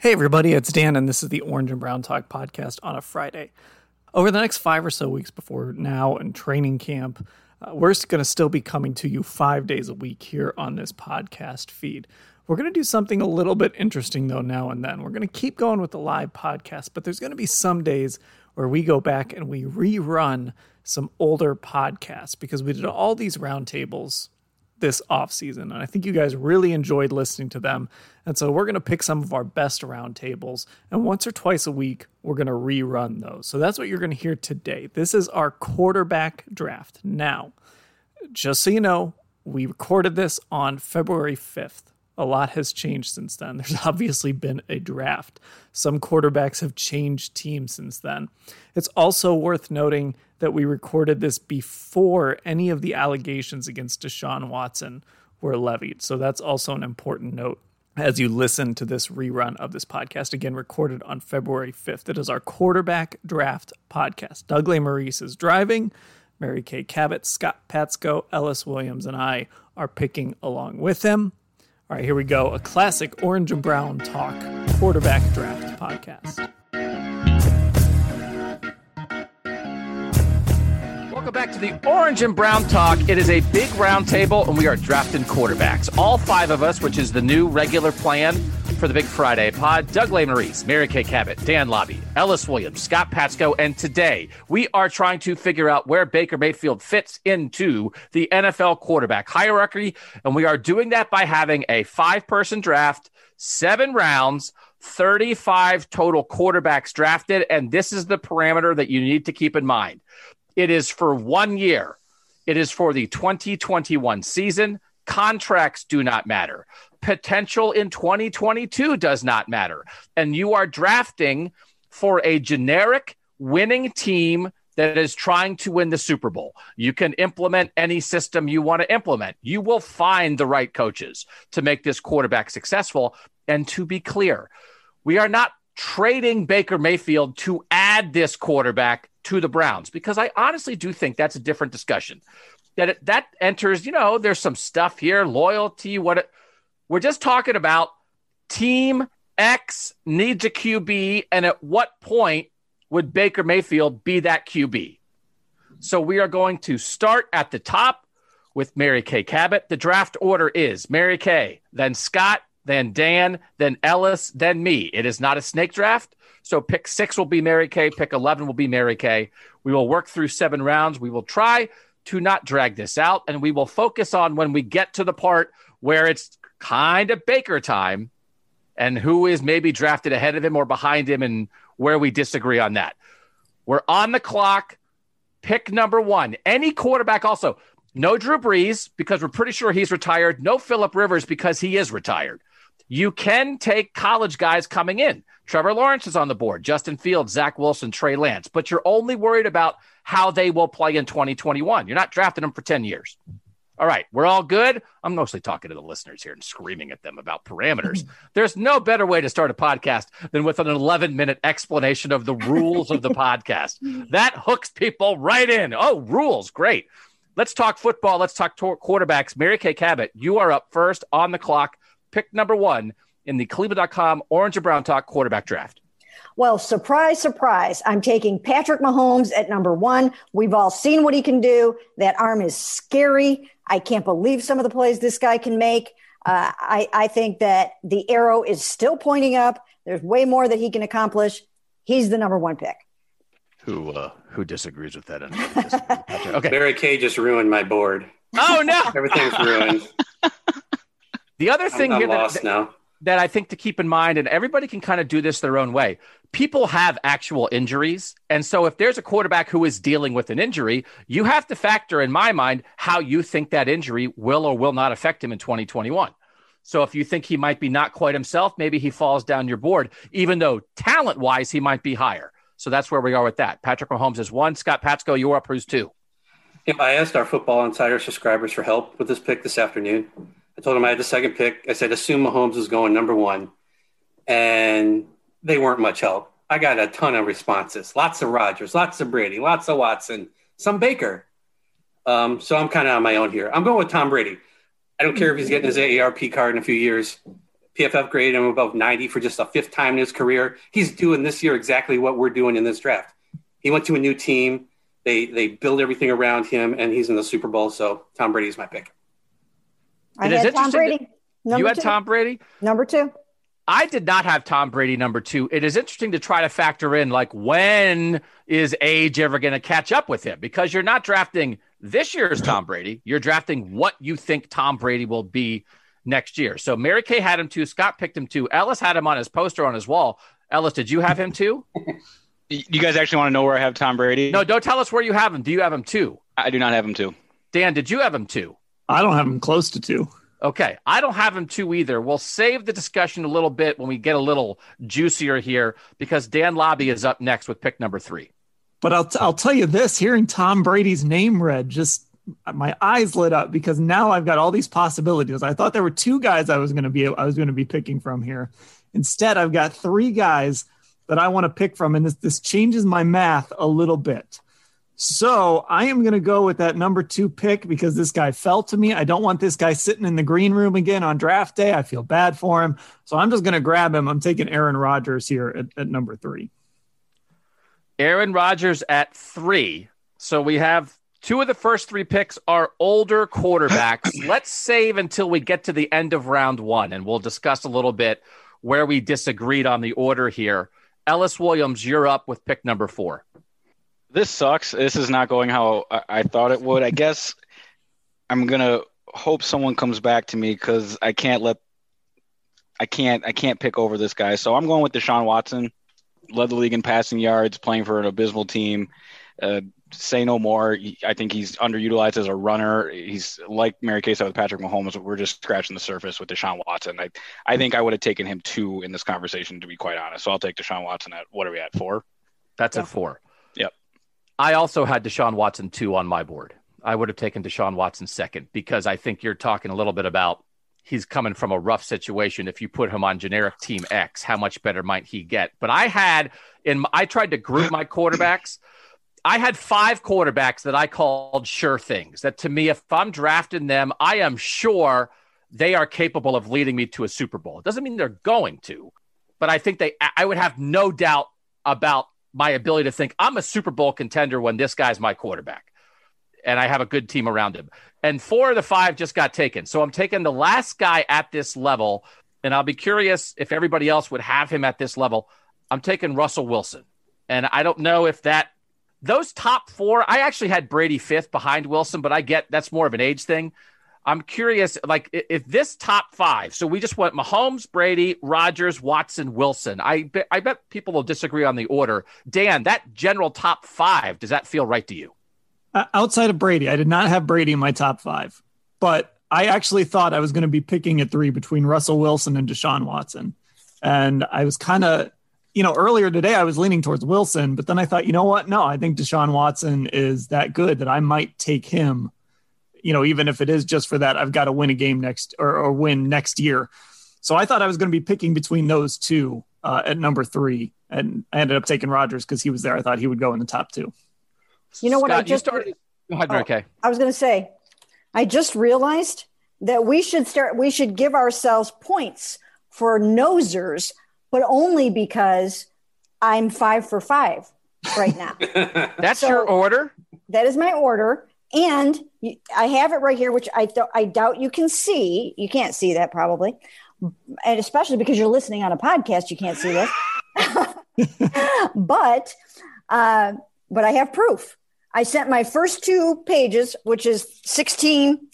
Hey, everybody, it's Dan, and this is the Orange and Brown Talk podcast on a Friday. Over the next five or so weeks before now and training camp, uh, we're going to still be coming to you five days a week here on this podcast feed. We're going to do something a little bit interesting, though, now and then. We're going to keep going with the live podcast, but there's going to be some days where we go back and we rerun some older podcasts because we did all these roundtables this off season, and I think you guys really enjoyed listening to them. And so we're going to pick some of our best roundtables, and once or twice a week, we're going to rerun those. So that's what you're going to hear today. This is our quarterback draft. Now, just so you know, we recorded this on February 5th. A lot has changed since then. There's obviously been a draft. Some quarterbacks have changed teams since then. It's also worth noting that we recorded this before any of the allegations against Deshaun Watson were levied. So that's also an important note as you listen to this rerun of this podcast, again recorded on February 5th. It is our quarterback draft podcast. Doug Lesmerises is driving. Mary Kay Cabot, Scott Patsko, Ellis Williams, and I are picking along with him. All right, here we go. A classic orange and brown talk quarterback draft podcast. Welcome back to the Orange and Brown Talk. It is a big roundtable, and we are drafting quarterbacks. All five of us, which is the new regular plan for the Big Friday pod. Doug Lesmerises, Mary Kay Cabot, Dan Lobby, Ellis Williams, Scott Patsko, and today we are trying to figure out where Baker Mayfield fits into the NFL quarterback hierarchy, and we are doing that by having a five-person draft, seven rounds. 35 total quarterbacks drafted. And this is the parameter that you need to keep in mind. It is for one year. It is for the 2021 season. Contracts do not matter. Potential in 2022 does not matter. And you are drafting for a generic winning team that is trying to win the Super Bowl. You can implement any system you want to implement. You will find the right coaches to make this quarterback successful. And to be clear, we are not trading Baker Mayfield to add this quarterback to the Browns because I honestly do think that's a different discussion. That it, that enters, you know, there's some stuff here, loyalty. What it, we're just talking about, team X needs a QB, and at what point would Baker Mayfield be that QB? So we are going to start at the top with Mary Kay Cabot. The draft order is Mary Kay, then Scott, then Dan, then Ellis, then me. It is not a snake draft. So pick six will be Mary Kay, pick 11 will be Mary Kay. We will work through seven rounds. We will try to not drag this out, and we will focus on when we get to the part where it's kind of Baker time and who is maybe drafted ahead of him or behind him and where we disagree on that. We're on the clock. Pick number one. Any quarterback also. No Drew Brees because we're pretty sure he's retired. No Philip Rivers because he is retired. You can take college guys coming in. Trevor Lawrence is on the board, Justin Fields, Zach Wilson, Trey Lance, but you're only worried about how they will play in 2021. You're not drafting them for 10 years. All right, we're all good. I'm mostly talking to the listeners here and screaming at them about parameters. There's no better way to start a podcast than with an 11 minute explanation of the rules of the podcast. That hooks people right in. Oh, rules, great. Let's talk football. Let's talk quarterbacks. Mary Kay Cabot, you are up first on the clock. Pick number one in the Cleveland.com Orange and Brown Talk quarterback draft? Well, surprise, surprise. I'm taking Patrick Mahomes at number one. We've all seen what he can do. That arm is scary. I can't believe some of the plays this guy can make. Uh, I, I think that the arrow is still pointing up. There's way more that he can accomplish. He's the number one pick. Who uh, who disagrees with that? okay, Mary Kay just ruined my board. Oh no, everything's ruined. The other thing I'm, here that, now. that I think to keep in mind, and everybody can kind of do this their own way. People have actual injuries. And so if there's a quarterback who is dealing with an injury, you have to factor in my mind how you think that injury will or will not affect him in 2021. So if you think he might be not quite himself, maybe he falls down your board, even though talent wise, he might be higher. So that's where we are with that. Patrick Mahomes is one. Scott Patsko, you're up. Who's two? I asked our Football Insider subscribers for help with this pick this afternoon. I told him I had the second pick. I said, assume Mahomes is going number one. And they weren't much help. I got a ton of responses. Lots of Rodgers, lots of Brady, lots of Watson, some Baker. Um, so I'm kind of on my own here. I'm going with Tom Brady. I don't care if he's getting his AARP card in a few years. PFF graded him above 90 for just a fifth time in his career. He's doing this year exactly what we're doing in this draft. He went to a new team. They they build everything around him, and he's in the Super Bowl. So Tom Brady is my pick. I it had Tom Brady. you had two. Tom Brady number two. I did not have Tom Brady number two. It is interesting to try to factor in like when is age ever going to catch up with him because you're not drafting this year's Tom Brady. You're drafting what you think Tom Brady will be next year. So Mary Kay had him too. Scott picked him too. Ellis had him on his poster on his wall. Ellis, did you have him too? you guys actually want to know where I have Tom Brady? No, don't tell us where you have him. Do you have him too? I do not have him too. Dan, did you have him too? I don't have him close to two. Okay. I don't have him two either. We'll save the discussion a little bit when we get a little juicier here because Dan Lobby is up next with pick number three. But I'll, t- I'll tell you this hearing Tom Brady's name read, just uh, my eyes lit up because now I've got all these possibilities. I thought there were two guys I was going to be I was going to be picking from here. Instead, I've got three guys that I want to pick from, and this this changes my math a little bit. So I am going to go with that number two pick because this guy fell to me. I don't want this guy sitting in the green room again on draft day. I feel bad for him. So I'm just going to grab him. I'm taking Aaron Rodgers here at, at number three. Aaron Rodgers at three. So we have two of the first three picks are older quarterbacks. Let's save until we get to the end of round one and we'll discuss a little bit where we disagreed on the order here. Ellis Williams, you're up with pick number four this sucks. This is not going how I, I thought it would. I guess I'm gonna hope someone comes back to me because I can't let I can't I can't pick over this guy. So I'm going with Deshaun Watson. Led the league in passing yards, playing for an abysmal team. Uh, say no more. I think he's underutilized as a runner. He's like Mary Kay said with Patrick Mahomes. We're just scratching the surface with Deshaun Watson. I I think I would have taken him two in this conversation to be quite honest. So I'll take Deshaun Watson at what are we at four? That's yeah. at four. I also had Deshaun Watson two on my board. I would have taken Deshaun Watson second because I think you're talking a little bit about he's coming from a rough situation. If you put him on generic team X, how much better might he get? But I had in I tried to group my quarterbacks. I had five quarterbacks that I called sure things. That to me, if I'm drafting them, I am sure they are capable of leading me to a Super Bowl. It doesn't mean they're going to, but I think they. I would have no doubt about my ability to think I'm a Super Bowl contender when this guy's my quarterback and I have a good team around him. And four of the five just got taken. So I'm taking the last guy at this level, and I'll be curious if everybody else would have him at this level. I'm taking Russell Wilson. And I don't know if that, those top four, I actually had Brady fifth behind Wilson, but I get that's more of an age thing. I'm curious, like if this top five, so we just went Mahomes, Brady, Rodgers, Watson, Wilson. I bet, I bet people will disagree on the order. Dan, that general top five, does that feel right to you? Uh, outside of Brady, I did not have Brady in my top five, but I actually thought I was going to be picking at three between Russell Wilson and Deshaun Watson. And I was kind of, you know, earlier today I was leaning towards Wilson, but then I thought, you know what? No, I think Deshaun Watson is that good that I might take him you know, even if it is just for that, I've got to win a game next or, or win next year. So I thought I was going to be picking between those two uh, at number three, and I ended up taking Rodgers because he was there. I thought he would go in the top two. You know what? I just started. Go ahead, oh, okay. I was going to say, I just realized that we should start. We should give ourselves points for nosers, but only because I'm five for five right now. That's so, your order. That is my order. And I have it right here, which I th- I doubt you can see. You can't see that probably, and especially because you're listening on a podcast, you can't see this. but uh, but I have proof. I sent my first two pages, which is 16,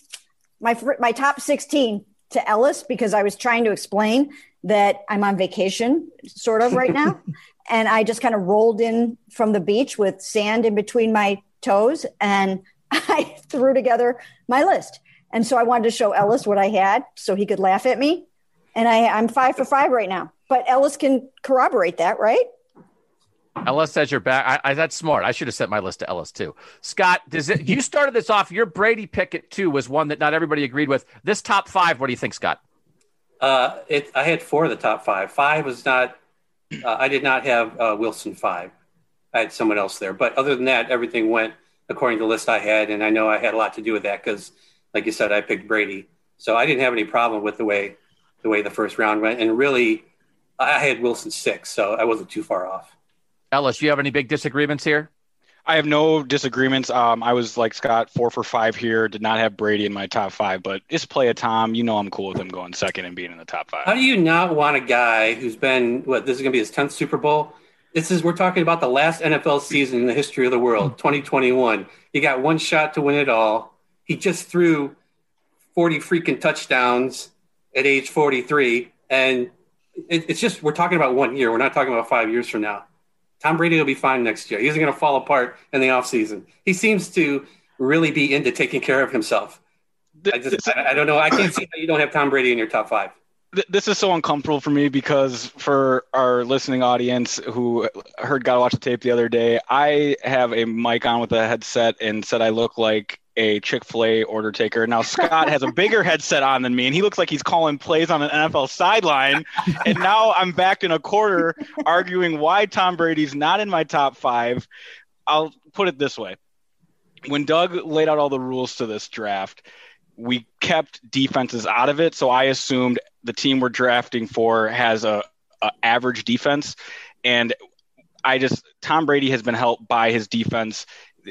my my top 16 to Ellis because I was trying to explain that I'm on vacation, sort of right now, and I just kind of rolled in from the beach with sand in between my toes and I threw together my list. And so I wanted to show Ellis what I had so he could laugh at me. And I, I'm five for five right now. But Ellis can corroborate that, right? Ellis says you're back. I, I, that's smart. I should have sent my list to Ellis too. Scott, does it? You started this off. Your Brady Pickett too was one that not everybody agreed with. This top five. What do you think, Scott? Uh, it, I had four of the top five. Five was not. Uh, I did not have uh, Wilson five. I had someone else there. But other than that, everything went according to the list I had, and I know I had a lot to do with that because, like you said, I picked Brady, so I didn't have any problem with the way the way the first round went, and really, I had Wilson six, so I wasn't too far off. Ellis, do you have any big disagreements here? I have no disagreements. Um, I was like Scott, four for five here. Did not have Brady in my top five, but just play a Tom. You know I'm cool with him going second and being in the top five. How do you not want a guy who's been what? This is going to be his tenth Super Bowl. This is we're talking about the last NFL season in the history of the world, 2021. He got one shot to win it all. He just threw 40 freaking touchdowns at age 43, and it, it's just we're talking about one year. We're not talking about five years from now. Tom Brady will be fine next year. He isn't going to fall apart in the offseason. He seems to really be into taking care of himself. I just I, I don't know. I can't see how you don't have Tom Brady in your top five this is so uncomfortable for me because for our listening audience who heard Gotta Watch the Tape the other day, I have a mic on with a headset and said I look like a Chick fil A order taker. Now, Scott has a bigger headset on than me, and he looks like he's calling plays on an NFL sideline. And now I'm back in a quarter arguing why Tom Brady's not in my top five. I'll put it this way when Doug laid out all the rules to this draft, we kept defenses out of it. So I assumed the team we're drafting for has a, a average defense, and I just Tom Brady has been helped by his defense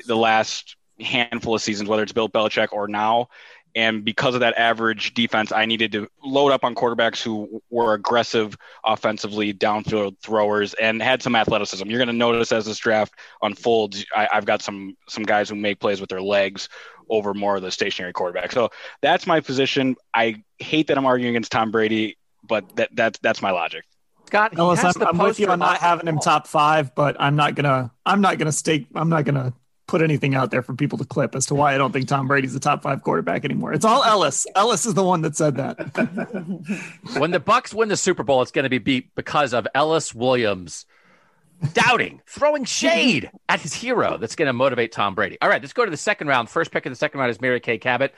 the last handful of seasons, whether it's Bill Belichick or now. And because of that average defense, I needed to load up on quarterbacks who were aggressive offensively, downfield throwers, and had some athleticism. You're going to notice as this draft unfolds, I, have got some some guys who make plays with their legs over more of the stationary quarterback. So that's my position. I hate that I'm arguing against Tom Brady, but that that's that's my logic. Scott, Ellis, I'm, I'm with you on not having him top five, but I'm not gonna I'm not gonna stake I'm not gonna put anything out there for people to clip as to why I don't think Tom Brady's the top five quarterback anymore. It's all Ellis. Ellis is the one that said that. when the Bucs win the Super Bowl, it's going to be beat because of Ellis Williams doubting, throwing shade at his hero. That's going to motivate Tom Brady. All right, let's go to the second round. First pick of the second round is Mary Kay Cabot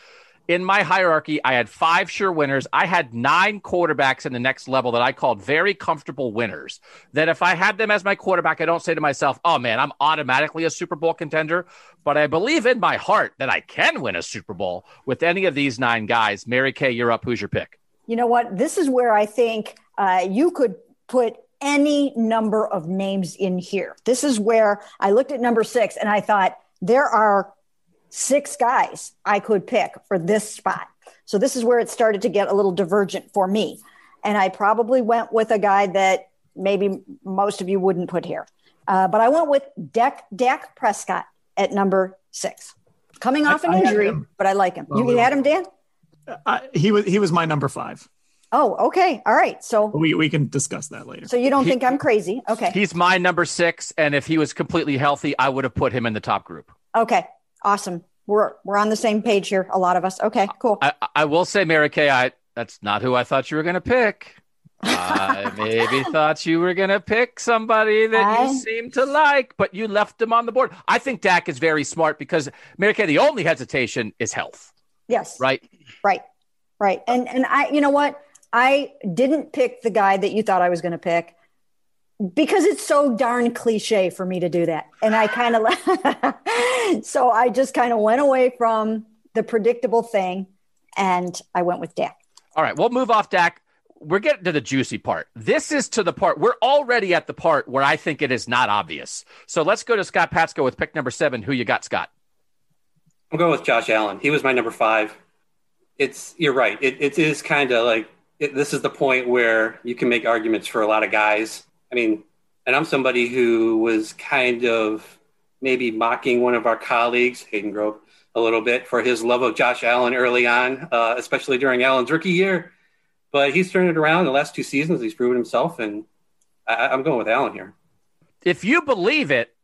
in my hierarchy, I had five sure winners. I had nine quarterbacks in the next level that I called very comfortable winners. That if I had them as my quarterback, I don't say to myself, oh man, I'm automatically a Super Bowl contender. But I believe in my heart that I can win a Super Bowl with any of these nine guys. Mary Kay, you're up. Who's your pick? You know what? This is where I think uh, you could put any number of names in here. This is where I looked at number six and I thought, there are six guys I could pick for this spot. So this is where it started to get a little divergent for me. And I probably went with a guy that maybe most of you wouldn't put here. Uh, but I went with Dak, Dak Prescott at number six, coming off an I, injury, but I like him. You, you had him, Dan? Uh, he was he was my number five. Oh, okay. All right. So we, we can discuss that later. So you don't he, think I'm crazy? Okay. He's my number six. And if he was completely healthy, I would have put him in the top group. Okay. Awesome. We're we're on the same page here. A lot of us. Okay, cool. I, I will say, Mary Kay, I that's not who I thought you were going to pick. I maybe thought you were going to pick somebody that I... you seem to like, but you left him on the board. I think Dak is very smart because Mary Kay, the only hesitation is health. Yes. Right. Right. Right. And and I, you know what? I didn't pick the guy that you thought I was going to pick because it's so darn cliche for me to do that. And I kind of, so I just kind of went away from the predictable thing and I went with Dak. All right, we'll move off Dak. We're getting to the juicy part. This is to the part we're already at the part where I think it is not obvious. So let's go to Scott Patsko with pick number seven. Who you got, Scott? I'm going with Josh Allen. He was my number five. It's you're right. It it is kind of like it, this is the point where you can make arguments for a lot of guys. I mean, and I'm somebody who was kind of maybe mocking one of our colleagues, Hayden Grove, a little bit for his love of Josh Allen early on, uh, especially during Allen's rookie year. But he's turned it around the last two seasons. He's proven himself, and I, I'm going with Allen here. If you believe it,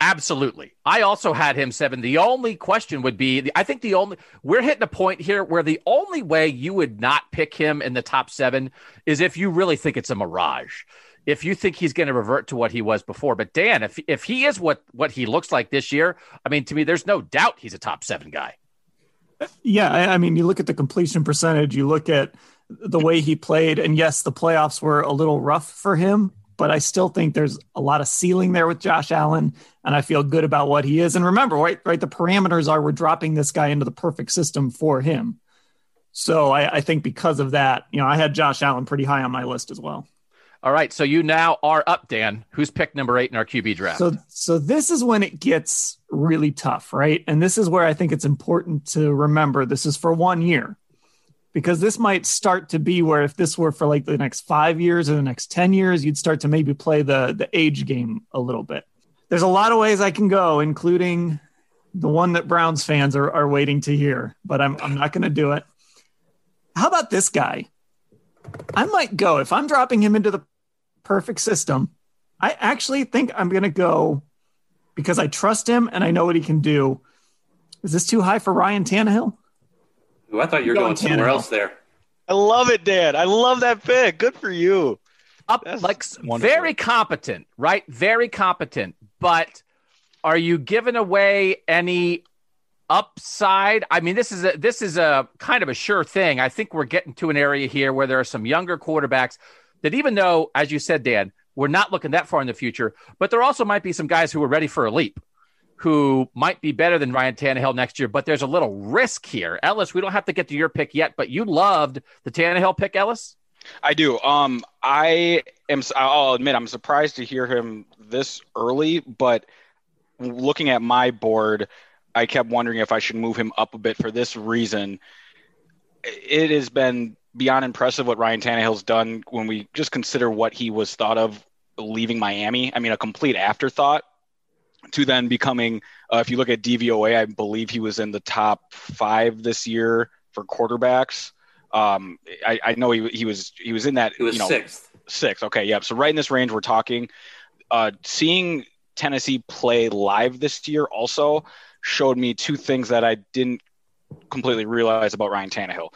absolutely. I also had him seven. The only question would be I think the only, we're hitting a point here where the only way you would not pick him in the top seven is if you really think it's a mirage. If you think he's going to revert to what he was before, but Dan, if if he is what what he looks like this year, I mean, to me, there's no doubt he's a top seven guy. Yeah, I mean, you look at the completion percentage, you look at the way he played, and yes, the playoffs were a little rough for him, but I still think there's a lot of ceiling there with Josh Allen, and I feel good about what he is. And remember, right, right, the parameters are we're dropping this guy into the perfect system for him. So I, I think because of that, you know, I had Josh Allen pretty high on my list as well. All right, so you now are up, Dan. Who's picked number eight in our QB draft? So, so this is when it gets really tough, right? And this is where I think it's important to remember this is for one year because this might start to be where if this were for like the next five years or the next 10 years, you'd start to maybe play the, the age game a little bit. There's a lot of ways I can go, including the one that Browns fans are, are waiting to hear, but I'm, I'm not going to do it. How about this guy? I might go if I'm dropping him into the perfect system. I actually think I'm going to go because I trust him and I know what he can do. Is this too high for Ryan Tannehill? Ooh, I thought you were going, going somewhere else there. I love it, Dan. I love that pick. Good for you. Up That's like wonderful. very competent, right? Very competent. But are you giving away any upside? I mean, this is a this is a kind of a sure thing. I think we're getting to an area here where there are some younger quarterbacks that even though, as you said, Dan, we're not looking that far in the future, but there also might be some guys who are ready for a leap who might be better than Ryan Tannehill next year, but there's a little risk here. Ellis, we don't have to get to your pick yet, but you loved the Tannehill pick, Ellis? I do. Um, I am. I'll admit I'm surprised to hear him this early, but looking at my board, I kept wondering if I should move him up a bit for this reason. It has been beyond impressive what Ryan Tannehill's done when we just consider what he was thought of leaving Miami. I mean, a complete afterthought to then becoming, uh, if you look at DVOA, I believe he was in the top five this year for quarterbacks. Um, I, I, know he, he was he was in that. He was you know, sixth. Sixth. Okay, yeah. So right in this range, we're talking. Uh, seeing Tennessee play live this year also showed me two things that I didn't completely realize about Ryan Tannehill.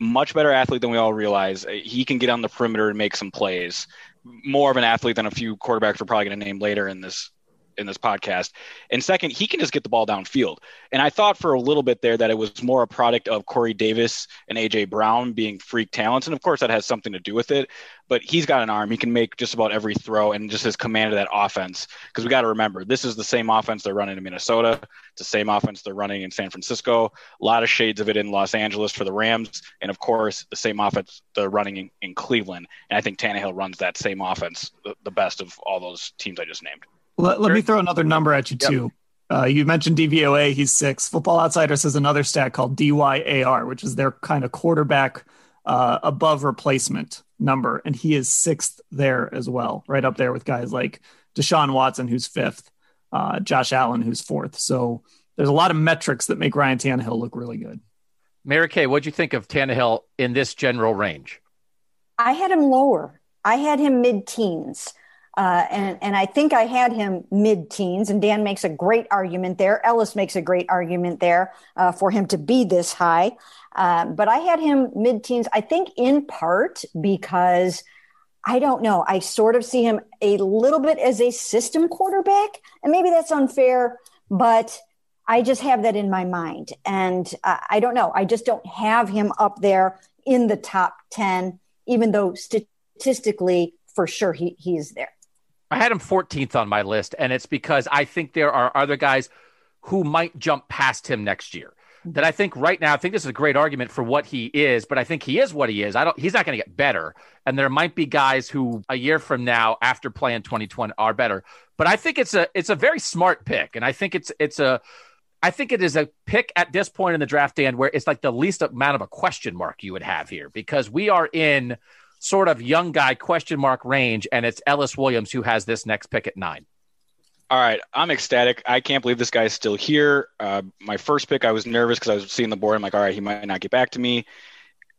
Much better athlete than we all realize. He can get on the perimeter and make some plays. More of an athlete than a few quarterbacks we're probably going to name later in this in this podcast. And second, he can just get the ball downfield. And I thought for a little bit there that it was more a product of Corey Davis and AJ Brown being freak talents. And of course, that has something to do with it. But he's got an arm. He can make just about every throw and just his command of that offense. Because we got to remember, this is the same offense they're running in Minnesota. It's the same offense they're running in San Francisco. A lot of shades of it in Los Angeles for the Rams. And of course, the same offense they're running in, in Cleveland. And I think Tannehill runs that same offense the, the best of all those teams I just named. Let, let me throw another number at you yep. too. Uh, you mentioned DVOA, he's six. Football Outsiders has another stat called DYAR, which is their kind of quarterback uh, above replacement number, and he is sixth there as well, right up there with guys like Deshaun Watson, who's fifth, uh, Josh Allen, who's fourth. So there's a lot of metrics that make Ryan Tannehill look really good. Mary Kay, what'd you think of Tannehill in this general range? I had him lower. I had him mid teens. Uh, and, and I think I had him mid teens, and Dan makes a great argument there. Ellis makes a great argument there uh, for him to be this high. Uh, but I had him mid teens, I think in part because I don't know. I sort of see him a little bit as a system quarterback, and maybe that's unfair, but I just have that in my mind. And I don't know. I just don't have him up there in the top 10, even though statistically, for sure, he, he is there. I had him 14th on my list, and it's because I think there are other guys who might jump past him next year. That I mm-hmm. think right now, I think this is a great argument for what he is, but I think he is what he is. I don't. He's not going to get better, and there might be guys who a year from now, after playing 2020, are better. But I think it's a it's a very smart pick, and I think it's it's a I think it is a pick at this point in the draft, Dan, where it's like the least amount of a question mark you would have here because we are in sort of young guy question mark range, and it's Ellis Williams who has this next pick at nine. All right, I'm ecstatic. I can't believe this guy's still here. Uh, my first pick, I was nervous because I was seeing the board. I'm like, all right, he might not get back to me.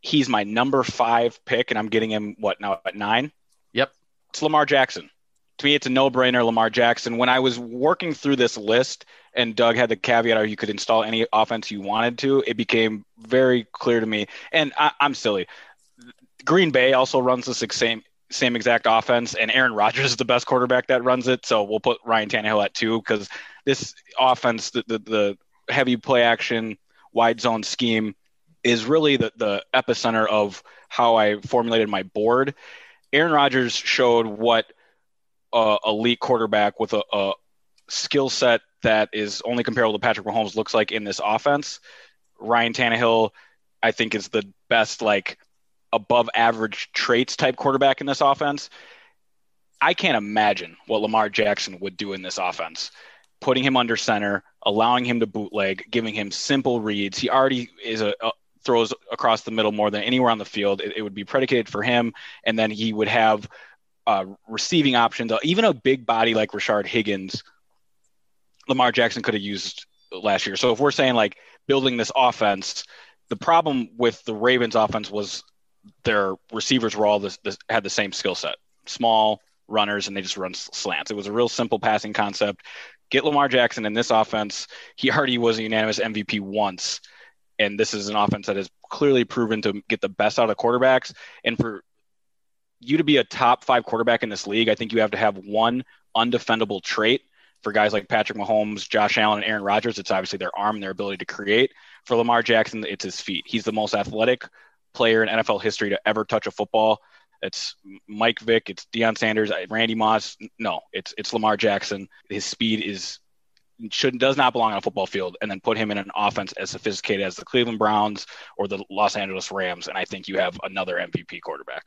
He's my number five pick, and I'm getting him what now at nine? Yep, it's Lamar Jackson. To me, it's a no-brainer. Lamar Jackson. When I was working through this list, and Doug had the caveat or you could install any offense you wanted to, it became very clear to me. And I, I'm silly. Green Bay also runs the same same exact offense, and Aaron Rodgers is the best quarterback that runs it. So we'll put Ryan Tannehill at two because this offense, the, the, the heavy play action, wide zone scheme, is really the the epicenter of how I formulated my board. Aaron Rodgers showed what a elite quarterback with a, a skill set that is only comparable to Patrick Mahomes looks like in this offense. Ryan Tannehill, I think, is the best like above average traits type quarterback in this offense. I can't imagine what Lamar Jackson would do in this offense. Putting him under center, allowing him to bootleg, giving him simple reads. He already is a, a throws across the middle more than anywhere on the field. It, it, would be predicated for him, and then he would have uh, receiving options. Even a big body like Rashard Higgins, Lamar Jackson could have used last year. So if we're saying like building this offense, the problem with the Ravens offense was their receivers were all this, had the same skill set, small runners, and they just run slants. It was a real simple passing concept. Get Lamar Jackson in this offense. He already was a unanimous MVP once, and this is an offense that has clearly proven to get the best out of quarterbacks. And for you to be a top five quarterback in this league, I think you have to have one undefendable trait. For guys like Patrick Mahomes, Josh Allen, and Aaron Rodgers, it's obviously their arm and their ability to create. For Lamar Jackson, it's his feet. He's the most athletic, player in NFL history to ever touch a football. It's Mike Vick, it's Deion Sanders, Randy Moss. No, it's it's Lamar Jackson. His speed is should does not belong on a football field, and then put him in an offense as sophisticated as the Cleveland Browns or the Los Angeles Rams, and I think you have another MVP quarterback.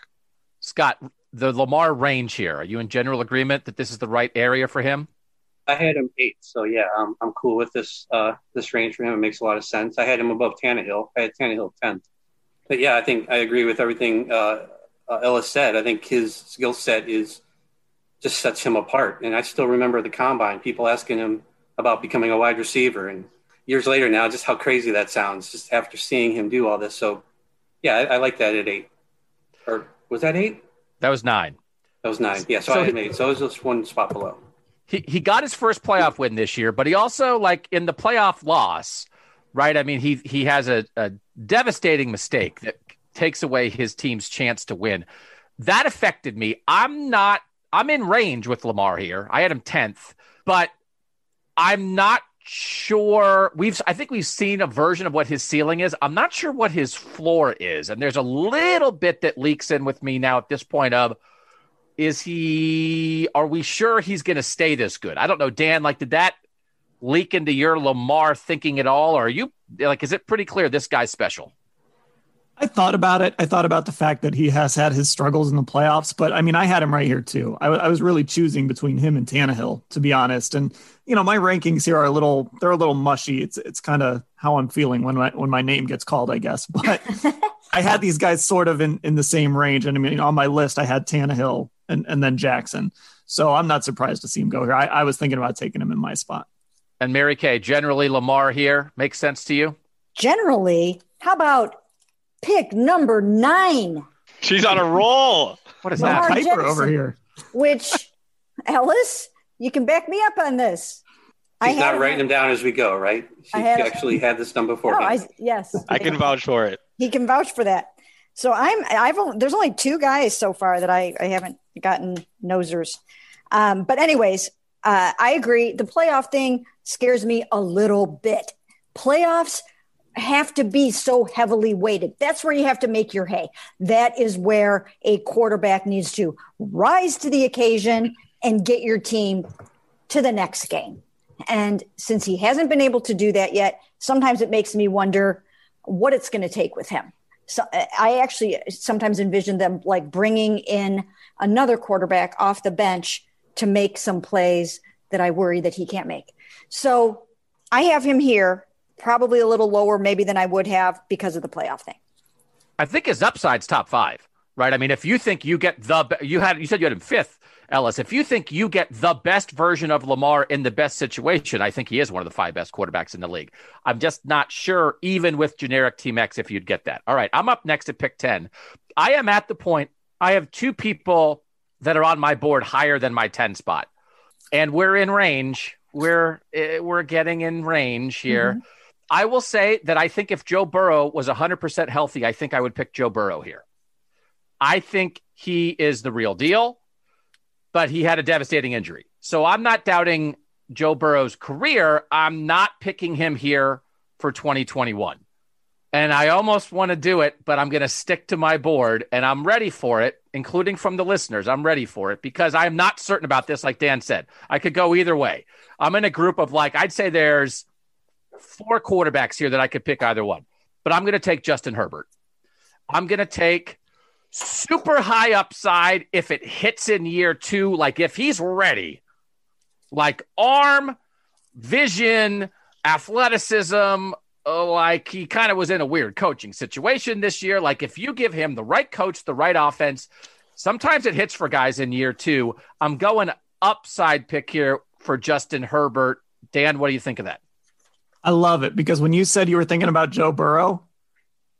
Scott, the Lamar range here. Are you in general agreement that this is the right area for him? I had him eight, so yeah, I'm I'm cool with this uh, this range for him. It makes a lot of sense. I had him above Tannehill. I had Tannehill tenth but yeah, I think I agree with everything uh, uh, Ellis said. I think his skill set is just sets him apart. And I still remember the combine, people asking him about becoming a wide receiver, and years later now, just how crazy that sounds. Just after seeing him do all this, so yeah, I, I like that at eight. Or was that eight? That was nine. That was nine. Yeah, so, so I had eight. So it was just one spot below. He he got his first playoff win this year, but he also like in the playoff loss right? I mean, he he has a, a devastating mistake that takes away his team's chance to win. That affected me. I'm not. I'm in range with Lamar here. I had him tenth, but I'm not sure we've I think we've seen a version of what his ceiling is. I'm not sure what his floor is. And there's a little bit that leaks in with me now at this point of is he are we sure he's going to stay this good? I don't know Dan like did that leak into your Lamar thinking at all? Or are you like, is it pretty clear this guy's special? I thought about it. I thought about the fact that he has had his struggles in the playoffs, but I mean, I had him right here too. I, I was really choosing between him and Tannehill, to be honest. And you know, my rankings here are a little, they're a little mushy. It's it's kind of how I'm feeling when my when my name gets called, I guess. But I had these guys sort of in in the same range, and I mean, on my list, I had Tannehill and and then Jackson. So I'm not surprised to see him go here. I, I was thinking about taking him in my spot. And Mary Kay, generally Lamar here makes sense to you? Generally, how about pick number nine? She's on a roll. What is Lamar that? Piper Jackson, over here. Which, Ellis, you can back me up on this. She's not writing them down as we go, right? She had actually had this done before. No, I, yes, I can vouch for it. He can vouch for that. So I'm. I've. Only, there's only two guys so far that I, I haven't gotten nosers. Um, but anyways, uh, I agree. The playoff thing scares me a little bit. Playoffs have to be so heavily weighted. That's where you have to make your hay. That is where a quarterback needs to rise to the occasion and get your team to the next game. And since he hasn't been able to do that yet, sometimes it makes me wonder what it's going to take with him. So I actually sometimes envision them like bringing in another quarterback off the bench to make some plays that I worry that he can't make. So I have him here probably a little lower maybe than I would have because of the playoff thing. I think his upside's top five, right? I mean, if you think you get the you had you said you had him fifth, Ellis. If you think you get the best version of Lamar in the best situation, I think he is one of the five best quarterbacks in the league. I'm just not sure, even with generic Team X, if you'd get that. All right, I'm up next at pick 10. I am at the point, I have two people that are on my board higher than my 10 spot, and we're in range. We're eh, we're getting in range here. Mm-hmm. I will say that I think if Joe Burrow was 100% healthy, I think I would pick Joe Burrow here. I think he is the real deal but he had a devastating injury. So I'm not doubting Joe Burrow's career. I'm not picking him here for 2021. And I almost want to do it, but I'm going to stick to my board and I'm ready for it, including from the listeners. I'm ready for it because I'm not certain about this, like Dan said. I could go either way. I'm in a group of like, I'd say there's four quarterbacks here that I could pick either one, but I'm going to take Justin Herbert. I'm going to take super high upside if it hits in year two. Like if he's ready, like arm, vision, athleticism, Oh, like he kind of was in a weird coaching situation this year. Like if you give him the right coach, the right offense, sometimes it hits for guys in year two. I'm going upside pick here for Justin Herbert. Dan, what do you think of that? I love it because when you said you were thinking about Joe Burrow,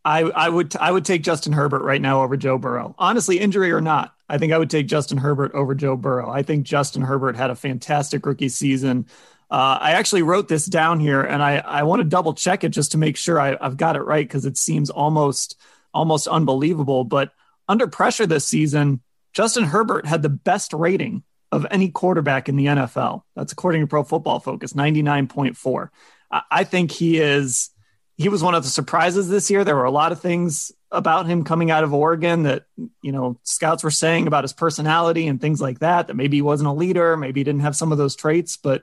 I, I would I would take Justin Herbert right now over Joe Burrow. Honestly, injury or not, I think I would take Justin Herbert over Joe Burrow. I think Justin Herbert had a fantastic rookie season. Uh, I actually wrote this down here, and I, I want to double check it just to make sure I, I've got it right because it seems almost almost unbelievable. But under pressure this season, Justin Herbert had the best rating of any quarterback in the NFL. That's according to Pro Football Focus, ninety nine point four. I, I think he is he was one of the surprises this year. There were a lot of things about him coming out of Oregon that, you know, scouts were saying about his personality and things like that, that maybe he wasn't a leader, maybe he didn't have some of those traits. But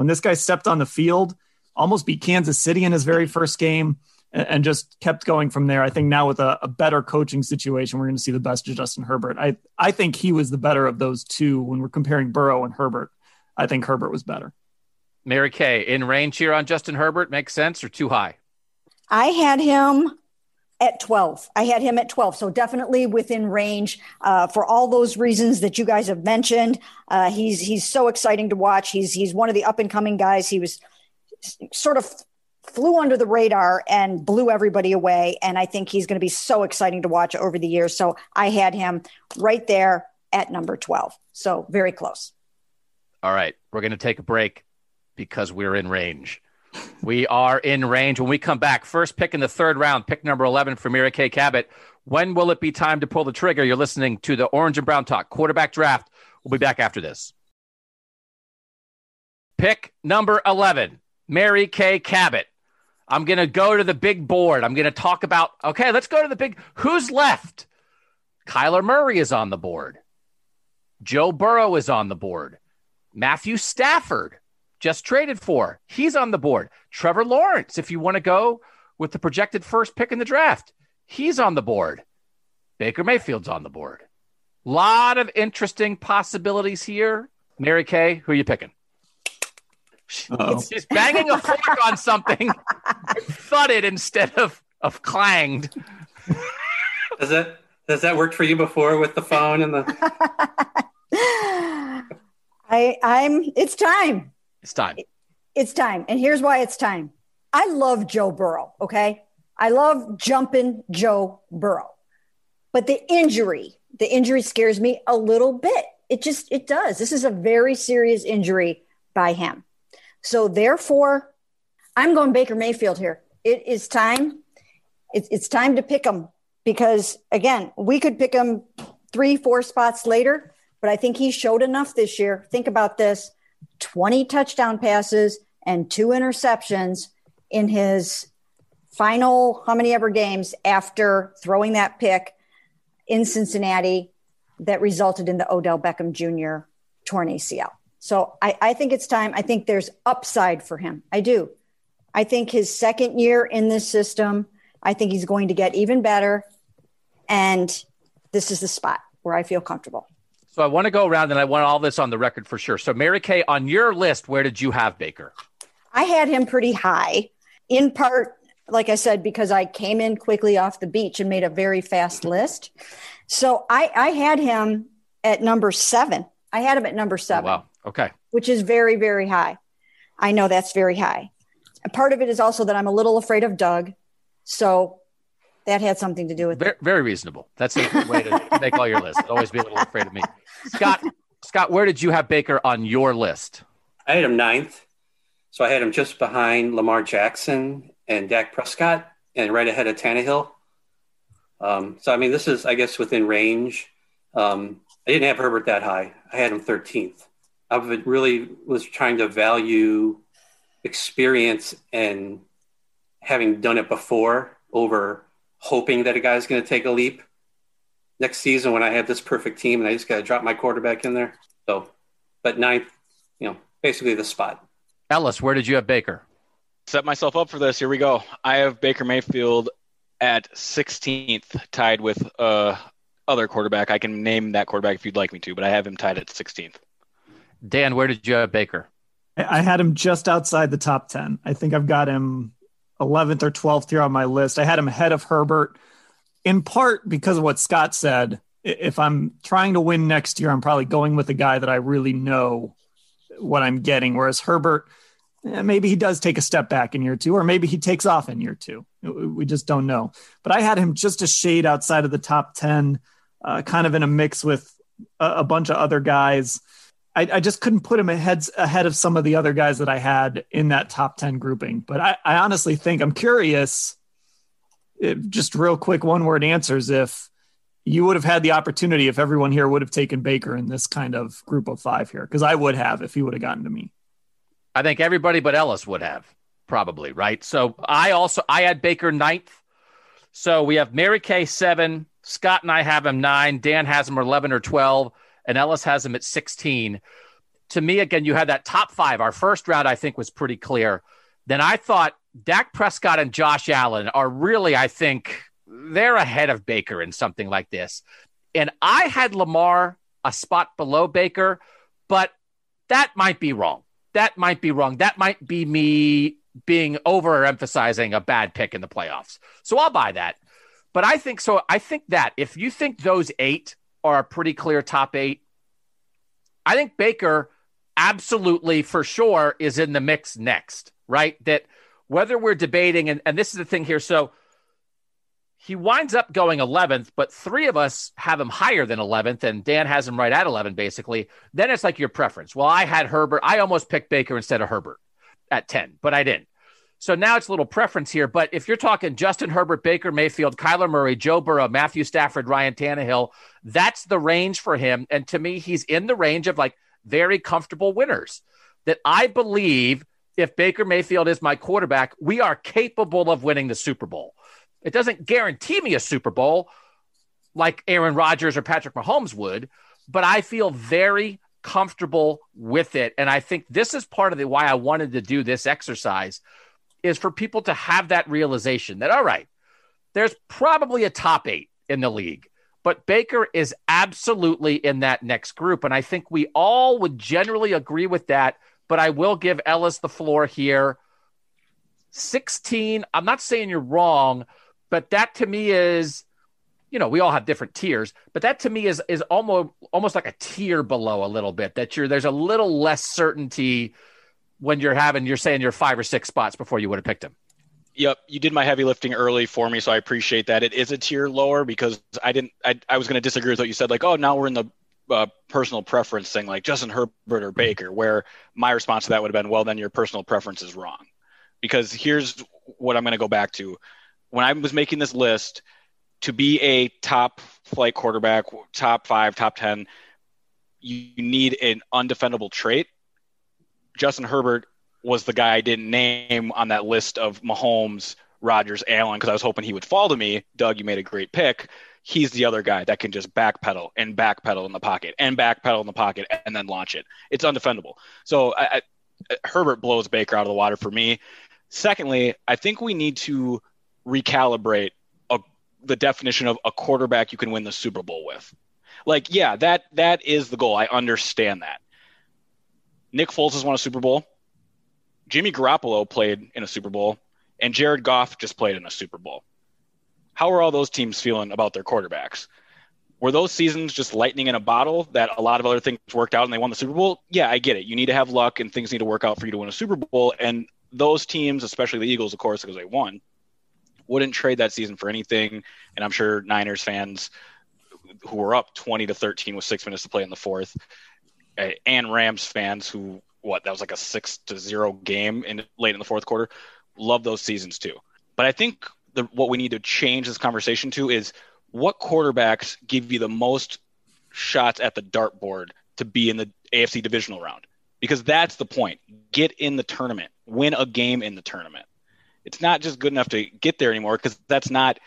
when this guy stepped on the field, almost beat Kansas City in his very first game and, and just kept going from there. I think now with a, a better coaching situation, we're going to see the best of Justin Herbert. I, I think he was the better of those two when we're comparing Burrow and Herbert. I think Herbert was better. Mary Kay, in range here on Justin Herbert, makes sense or too high? I had him at 12. I had him at 12. So definitely within range uh, for all those reasons that you guys have mentioned. Uh, he's, he's so exciting to watch. He's, he's one of the up and coming guys. He was sort of flew under the radar and blew everybody away. And I think he's going to be so exciting to watch over the years. So I had him right there at number 12. So very close. All right. We're going to take a break because we're in range. We are in range. When we come back, first pick in the third round, pick number 11 for Mary Kay Cabot. When will it be time to pull the trigger? You're listening to the Orange and Brown Talk quarterback draft. We'll be back after this. Pick number 11, Mary Kay Cabot. I'm going to go to the big board. I'm going to talk about, okay, let's go to the big. Who's left? Kyler Murray is on the board. Joe Burrow is on the board. Matthew Stafford just traded for. He's on the board. Trevor Lawrence, if you want to go with the projected first pick in the draft, he's on the board. Baker Mayfield's on the board. Lot of interesting possibilities here. Mary Kay, who are you picking? Uh-oh. She's banging a fork on something, thudded instead of of clanged. Does that does that work for you before with the phone and the? I I'm. It's time. It's time. It's time. And here's why it's time. I love Joe Burrow. Okay. I love jumping Joe Burrow. But the injury, the injury scares me a little bit. It just, it does. This is a very serious injury by him. So therefore, I'm going Baker Mayfield here. It is time. It's, it's time to pick him because again, we could pick him three, four spots later, but I think he showed enough this year. Think about this 20 touchdown passes and two interceptions in his final how many ever games after throwing that pick in Cincinnati that resulted in the Odell Beckham Jr. torn ACL. So I, I think it's time. I think there's upside for him. I do. I think his second year in this system, I think he's going to get even better. And this is the spot where I feel comfortable. So I want to go around and I want all this on the record for sure. So Mary Kay, on your list, where did you have Baker? I had him pretty high, in part, like I said, because I came in quickly off the beach and made a very fast list. So I, I had him at number seven. I had him at number oh, seven. Oh, wow. Okay. Which is very, very high. I know that's very high. Part of it is also that I'm a little afraid of Doug. So that had something to do with very, it. Very reasonable. That's a good way to make all your lists. Always be a little afraid of me. Scott, Scott, where did you have Baker on your list? I had him ninth. So I had him just behind Lamar Jackson and Dak Prescott and right ahead of Tannehill. Um, so, I mean, this is, I guess, within range. Um, I didn't have Herbert that high. I had him 13th. I really was trying to value experience and having done it before over hoping that a guy's going to take a leap next season when I have this perfect team and I just got to drop my quarterback in there. So, but ninth, you know, basically the spot. Ellis, where did you have Baker? Set myself up for this. Here we go. I have Baker Mayfield at 16th, tied with uh other quarterback. I can name that quarterback if you'd like me to, but I have him tied at 16th. Dan, where did you have Baker? I had him just outside the top 10. I think I've got him 11th or 12th here on my list. I had him ahead of Herbert in part because of what Scott said. If I'm trying to win next year, I'm probably going with a guy that I really know what I'm getting. Whereas Herbert, eh, maybe he does take a step back in year two, or maybe he takes off in year two. We just don't know. But I had him just a shade outside of the top 10, uh, kind of in a mix with a, a bunch of other guys. I, I, just couldn't put him ahead ahead of some of the other guys that I had in that top 10 grouping. But I, I honestly think I'm curious, just real quick one word answers if you would have had the opportunity if everyone here would have taken Baker in this kind of group of five here, because I would have if he would have gotten to me. I think everybody but Ellis would have probably, right? So I also I had Baker ninth. So we have Mary Kay seven, Scott and I have him nine, Dan has him 11 or 12 and Ellis has him at 16. To me, again, you had that top five. Our first round, I think, was pretty clear. Then I thought Dak Prescott and Josh Allen are really, I think, they're ahead of Baker in something like this. And I had Lamar a spot below Baker, but that might be wrong. That might be wrong. That might be me being overemphasizing a bad pick in the playoffs. So I'll buy that. But I think so. I think that if you think those eight are a pretty clear top eight. I think Baker absolutely for sure is in the mix next, right? That whether we're debating, and, and this is the thing here. So he winds up going 11th, but three of us have him higher than 11th, and Dan has him right at 11, basically. Then it's like your preference. Well, I had Herbert. I almost picked Baker instead of Herbert at 10, but I didn't. So now it's a little preference here. But if you're talking Justin Herbert, Baker Mayfield, Kyler Murray, Joe Burrow, Matthew Stafford, Ryan Tannehill, that's the range for him. And to me, he's in the range of like very comfortable winners. That I believe if Baker Mayfield is my quarterback, we are capable of winning the Super Bowl. It doesn't guarantee me a Super Bowl like Aaron Rodgers or Patrick Mahomes would, but I feel very comfortable with it. And I think this is part of the why I wanted to do this exercise is for people to have that realization that, all right, there's probably a top eight in the league, but Baker is absolutely in that next group. And I think we all would generally agree with that. But I will give Ellis the floor here. 16, I'm not saying you're wrong, but that to me is, you know, we all have different tiers, but that to me is is almost almost like a tier below a little bit that you're there's a little less certainty when you're having you're saying you're five or six spots before you would have picked him. Yep, you did my heavy lifting early for me, so I appreciate that. It is a tier lower because I didn't. I, I was going to disagree with what you said. Like, oh, now we're in the uh, personal preference thing, like Justin Herbert or Baker. Where my response to that would have been, well, then your personal preference is wrong, because here's what I'm going to go back to. When I was making this list, to be a top flight quarterback, top five, top ten, you need an undefendable trait Justin Herbert was the guy I didn't name on that list of Mahomes, Rodgers, Allen because I was hoping he would fall to me. Doug, you made a great pick. He's the other guy that can just backpedal and backpedal in the pocket and backpedal in the pocket and then launch it. It's undefendable. So I, I, Herbert blows Baker out of the water for me. Secondly, I think we need to recalibrate a, the definition of a quarterback you can win the Super Bowl with. Like, yeah, that that is the goal. I understand that. Nick Foles has won a Super Bowl. Jimmy Garoppolo played in a Super Bowl, and Jared Goff just played in a Super Bowl. How are all those teams feeling about their quarterbacks? Were those seasons just lightning in a bottle that a lot of other things worked out and they won the Super Bowl? Yeah, I get it. You need to have luck and things need to work out for you to win a Super Bowl. And those teams, especially the Eagles, of course, because they won, wouldn't trade that season for anything. And I'm sure Niners fans who were up 20 to 13 with six minutes to play in the fourth, and Rams fans who what that was like a six to zero game in late in the fourth quarter, love those seasons too. But I think the, what we need to change this conversation to is what quarterbacks give you the most shots at the dartboard to be in the AFC divisional round? Because that's the point. Get in the tournament, win a game in the tournament. It's not just good enough to get there anymore because that's not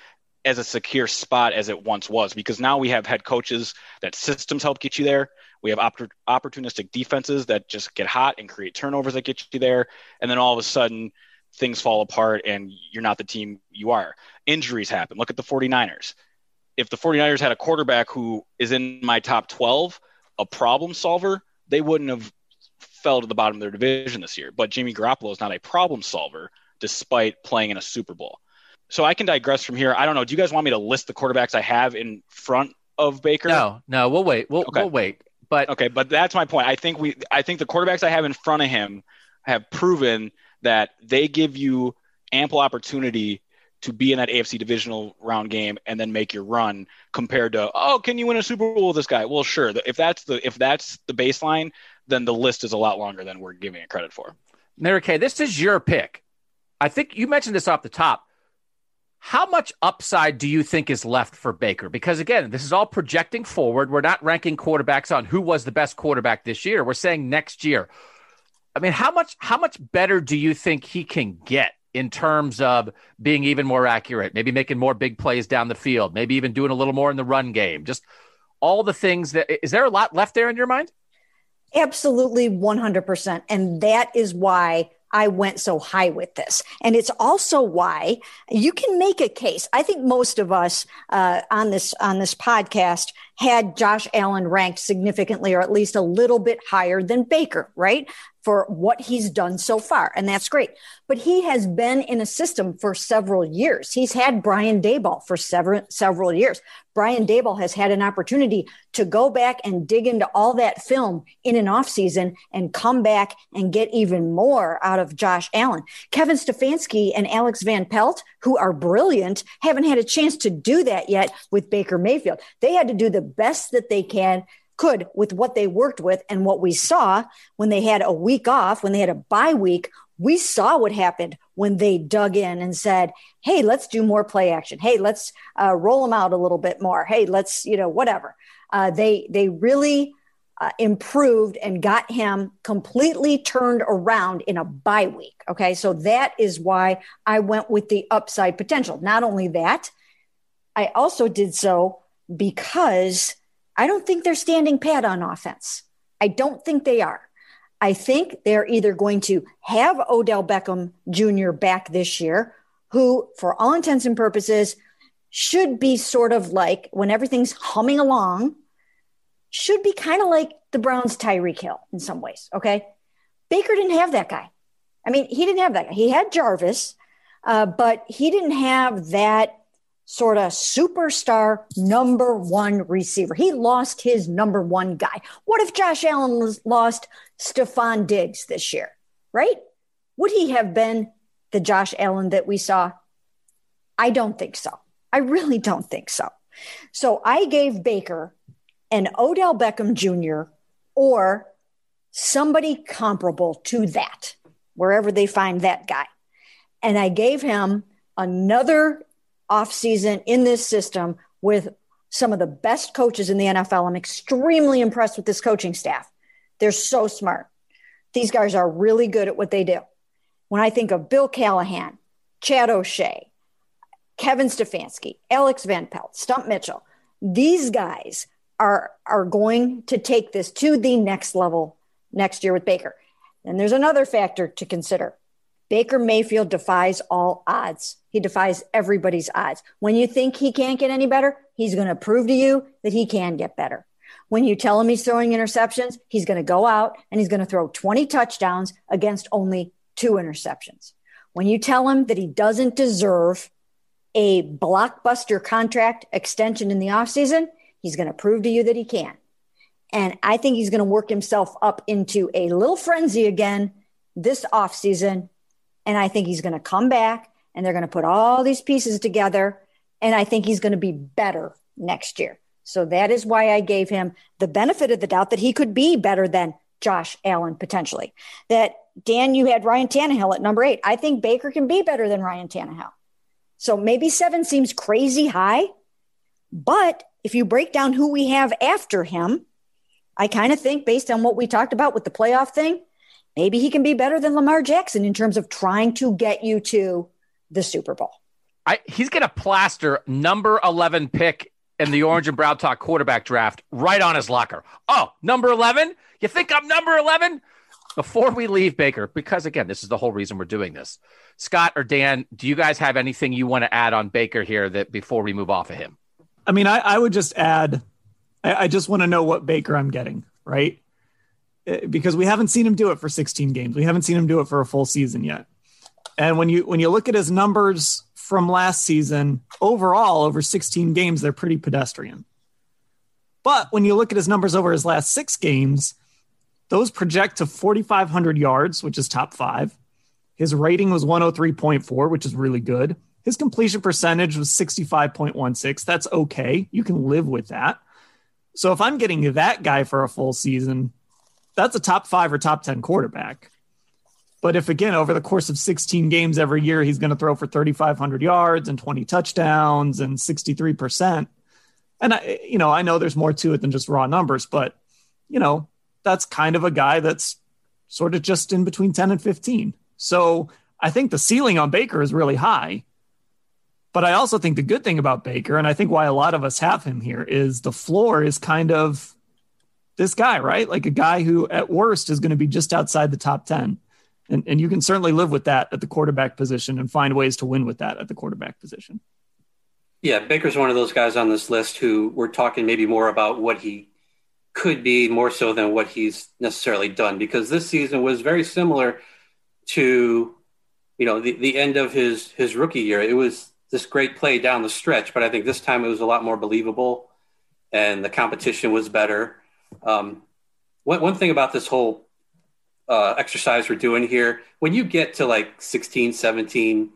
as a secure spot as it once was because now we have head coaches that systems help get you there. We have opp- opportunistic defenses that just get hot and create turnovers that get you there. And then all of a sudden, things fall apart and you're not the team you are. Injuries happen. Look at the 49ers. If the 49ers had a quarterback who is in my top 12, a problem solver, they wouldn't have fell to the bottom of their division this year. But Jimmy Garoppolo is not a problem solver despite playing in a Super Bowl so I can digress from here. I don't know. Do you guys want me to list the quarterbacks I have in front of Baker? No, no, we'll wait. We'll, okay. we'll wait. But okay, but that's my point. I think we, I think the quarterbacks I have in front of him have proven that they give you ample opportunity to be in that AFC divisional round game and then make your run compared to oh can you win a Super Bowl with this guy? Well, sure. If that's the if that's the baseline, then the list is a lot longer than we're giving it credit for. Mary Kay, this is your pick. I think you mentioned this off the top. How much upside do you think is left for Baker? Because again, this is all projecting forward. We're not ranking quarterbacks on who was the best quarterback this year. We're saying next year. I mean, how much how much better do you think he can get in terms of being even more accurate, maybe making more big plays down the field, maybe even doing a little more in the run game? Just all the things that is there a lot left there in your mind? Absolutely 100%. And that is why I went so high with this. And it's also why you can make a case. I think most of us uh, on this on this podcast had Josh Allen ranked significantly or at least a little bit higher than Baker, right? For what he's done so far. And that's great. But he has been in a system for several years. He's had Brian Daboll for several, several years. Brian Daboll has had an opportunity to go back and dig into all that film in an offseason and come back and get even more out of Josh Allen. Kevin Stefanski and Alex Van Pelt, who are brilliant, haven't had a chance to do that yet with Baker Mayfield. They had to do the best that they can could with what they worked with and what we saw when they had a week off, when they had a bye week. We saw what happened when they dug in and said, "Hey, let's do more play action. Hey, let's uh, roll them out a little bit more. Hey, let's you know whatever." Uh, they they really uh, improved and got him completely turned around in a bye week. Okay, so that is why I went with the upside potential. Not only that, I also did so because I don't think they're standing pat on offense. I don't think they are. I think they're either going to have Odell Beckham Jr. back this year, who, for all intents and purposes, should be sort of like when everything's humming along, should be kind of like the Browns' Tyreek Hill in some ways. Okay. Baker didn't have that guy. I mean, he didn't have that guy. He had Jarvis, uh, but he didn't have that sort of superstar number one receiver. He lost his number one guy. What if Josh Allen lost Stefon Diggs this year, right? Would he have been the Josh Allen that we saw? I don't think so. I really don't think so. So I gave Baker an Odell Beckham Jr. or somebody comparable to that, wherever they find that guy. And I gave him another offseason in this system with some of the best coaches in the NFL. I'm extremely impressed with this coaching staff. They're so smart. These guys are really good at what they do. When I think of Bill Callahan, Chad O'Shea, Kevin Stefanski, Alex Van Pelt, Stump Mitchell, these guys are, are going to take this to the next level next year with Baker. And there's another factor to consider. Baker Mayfield defies all odds. He defies everybody's odds. When you think he can't get any better, he's going to prove to you that he can get better. When you tell him he's throwing interceptions, he's going to go out and he's going to throw 20 touchdowns against only two interceptions. When you tell him that he doesn't deserve a blockbuster contract extension in the offseason, he's going to prove to you that he can. And I think he's going to work himself up into a little frenzy again this offseason. And I think he's going to come back and they're going to put all these pieces together. And I think he's going to be better next year. So that is why I gave him the benefit of the doubt that he could be better than Josh Allen potentially. That Dan, you had Ryan Tannehill at number eight. I think Baker can be better than Ryan Tannehill. So maybe seven seems crazy high. But if you break down who we have after him, I kind of think based on what we talked about with the playoff thing, maybe he can be better than Lamar Jackson in terms of trying to get you to the Super Bowl. I, he's going to plaster number 11 pick in the Orange and Brown Talk quarterback draft right on his locker. Oh, number 11? You think I'm number 11? Before we leave Baker, because again, this is the whole reason we're doing this. Scott or Dan, do you guys have anything you want to add on Baker here that before we move off of him? I mean, I, I would just add, I, I just want to know what Baker I'm getting, right? Eh, because we haven't seen him do it for 16 games. We haven't seen him do it for a full season yet. And when you when you look at his numbers from last season, overall over 16 games, they're pretty pedestrian. But when you look at his numbers over his last six games, those project to 4,500 yards, which is top five. His rating was 103.4, which is really good. His completion percentage was 65.16. That's okay. You can live with that. So if I'm getting that guy for a full season, that's a top five or top 10 quarterback. But if again, over the course of 16 games every year, he's going to throw for 3,500 yards and 20 touchdowns and 63%. And I, you know, I know there's more to it than just raw numbers, but you know, that's kind of a guy that's sort of just in between 10 and 15. So I think the ceiling on Baker is really high. But I also think the good thing about Baker, and I think why a lot of us have him here, is the floor is kind of this guy, right? Like a guy who at worst is going to be just outside the top 10. And, and you can certainly live with that at the quarterback position and find ways to win with that at the quarterback position. Yeah, Baker's one of those guys on this list who we're talking maybe more about what he could be more so than what he's necessarily done because this season was very similar to you know the, the end of his his rookie year. It was this great play down the stretch, but I think this time it was a lot more believable and the competition was better. Um, one, one thing about this whole uh, exercise we're doing here, when you get to like 16, 17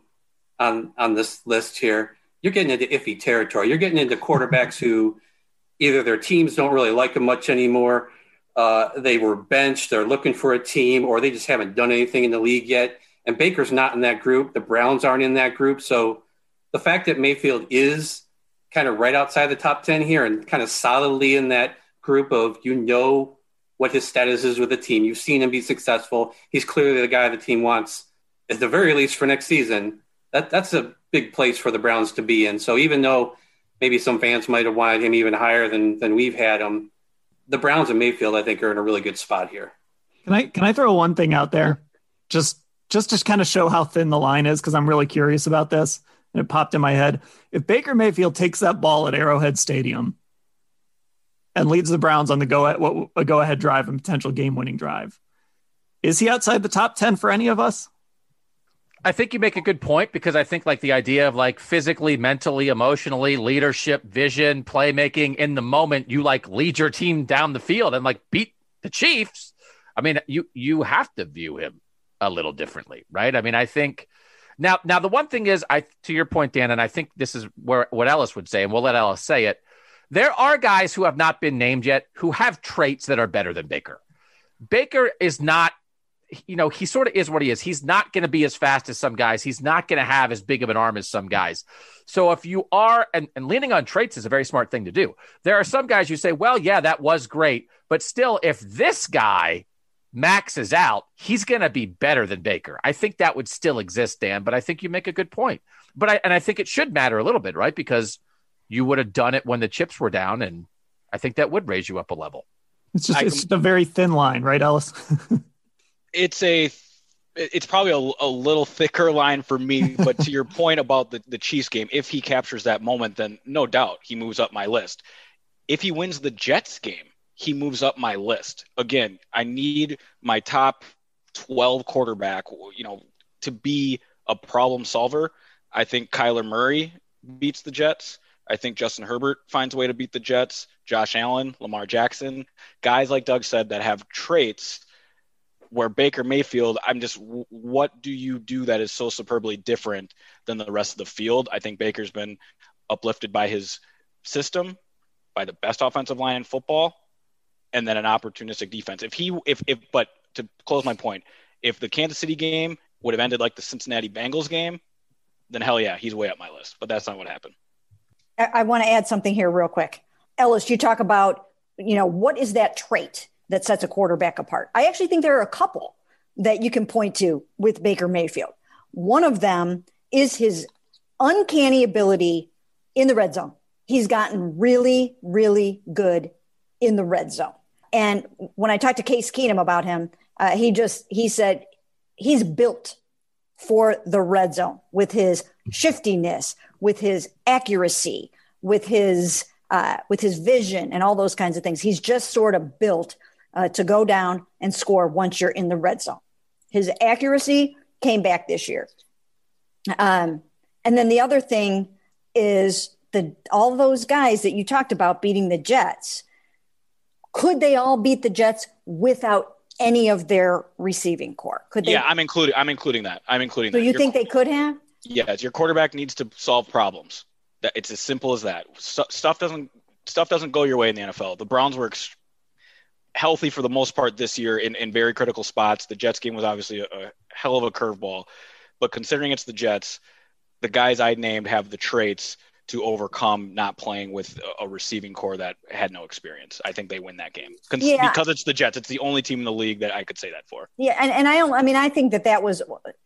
on, on this list here, you're getting into iffy territory. You're getting into quarterbacks who either their teams don't really like them much anymore. Uh, they were benched. They're looking for a team, or they just haven't done anything in the league yet. And Baker's not in that group. The Browns aren't in that group. So the fact that Mayfield is kind of right outside the top 10 here and kind of solidly in that group of you know what his status is with the team. You've seen him be successful. He's clearly the guy the team wants, at the very least, for next season. That that's a big place for the Browns to be in. So even though maybe some fans might have wanted him even higher than than we've had him, the Browns and Mayfield, I think, are in a really good spot here. Can I can I throw one thing out there, just just to kind of show how thin the line is, because I'm really curious about this, and it popped in my head. If Baker Mayfield takes that ball at Arrowhead Stadium and leads the Browns on the go a go ahead drive and potential game winning drive. Is he outside the top 10 for any of us? I think you make a good point because I think like the idea of like physically, mentally, emotionally, leadership, vision, playmaking in the moment, you like lead your team down the field and like beat the Chiefs. I mean, you you have to view him a little differently, right? I mean, I think now now the one thing is I to your point, Dan, and I think this is where what Ellis would say, and we'll let Ellis say it. There are guys who have not been named yet who have traits that are better than Baker. Baker is not, you know, he sort of is what he is. He's not going to be as fast as some guys. He's not going to have as big of an arm as some guys. So if you are, and, and leaning on traits is a very smart thing to do. There are some guys you say, well, yeah, that was great. But still, if this guy maxes out, he's going to be better than Baker. I think that would still exist, Dan, but I think you make a good point. But I, and I think it should matter a little bit, right? Because you would have done it when the chips were down, and I think that would raise you up a level. It's just I, it's just a very thin line, right, Ellis? it's a it's probably a, a, little thicker line for me, but to your point about the, the Chiefs game, if he captures that moment, then no doubt he moves up my list. If he wins the Jets game, he moves up my list. Again, I need my top 12 quarterback, you know, to be a problem solver, I think Kyler Murray beats the Jets. I think Justin Herbert finds a way to beat the Jets. Josh Allen, Lamar Jackson, guys like Doug said that have traits where Baker Mayfield, I'm just, what do you do that is so superbly different than the rest of the field? I think Baker's been uplifted by his system, by the best offensive line in football, and then an opportunistic defense. If he, if, if, but to close my point, if the Kansas City game would have ended like the Cincinnati Bengals game, then hell yeah, he's way up my list. But that's not what happened. I, want to add something here real quick. Ellis, you talk about, you know, what is that trait that sets a quarterback apart? I actually think there are a couple that you can point to with Baker Mayfield. One of them is his uncanny ability in the red zone. He's gotten really, really good in the red zone. And when I talked to Case Keenum about him, uh, he just he said he's built for the red zone with his shiftiness, with his accuracy, with his uh, with his vision, and all those kinds of things. He's just sort of built uh, to go down and score once you're in the red zone. His accuracy came back this year. Um, and then the other thing is the all those guys that you talked about beating the Jets. Could they all beat the Jets without any of their receiving corps? Could they? Yeah, I'm including. I'm including that. I'm including. So that. you Your, think they could have? Yes, your quarterback needs to solve problems. That it's as simple as that. stuff doesn't stuff doesn't go your way in the NFL. The Browns were ex- healthy for the most part this year in, in very critical spots. The Jets game was obviously a, a hell of a curveball, but considering it's the Jets, the guys I named have the traits to overcome not playing with a receiving corps that had no experience. I think they win that game yeah. because it's the Jets. It's the only team in the league that I could say that for. Yeah, and, and I don't. I mean, I think that that was,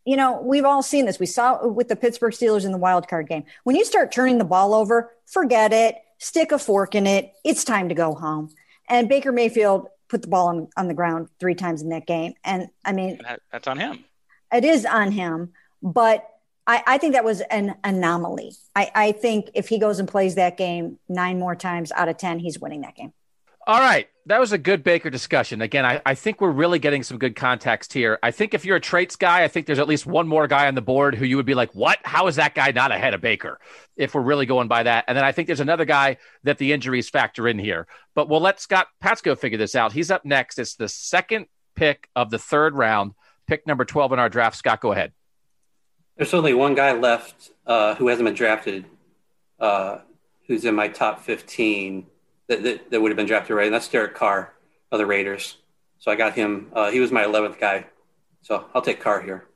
you know, we've all seen this. We saw with the Pittsburgh Steelers in the wild card game. When you start turning the ball over, forget it. Stick a fork in it. It's time to go home. And Baker Mayfield put the ball on, on the ground three times in that game. And I mean, that, that's on him. It is on him, but I, I think that was an anomaly. I, I think if he goes and plays that game nine more times out of 10, he's winning that game. All right. That was a good Baker discussion. Again, I, I think we're really getting some good context here. I think if you're a traits guy, I think there's at least one more guy on the board who you would be like, what? How is that guy not ahead of Baker? If we're really going by that. And then I think there's another guy that the injuries factor in here. But we'll let Scott Patsko figure this out. He's up next. It's the second pick of the third round, pick number 12 in our draft. Scott, go ahead. There's only one guy left uh, who hasn't been drafted, uh, who's in my top 15 that, that, that, would have been drafted right, and that's Derek Carr of the Raiders. So I got him. Uh, he was my 11th guy. So I'll take Carr here.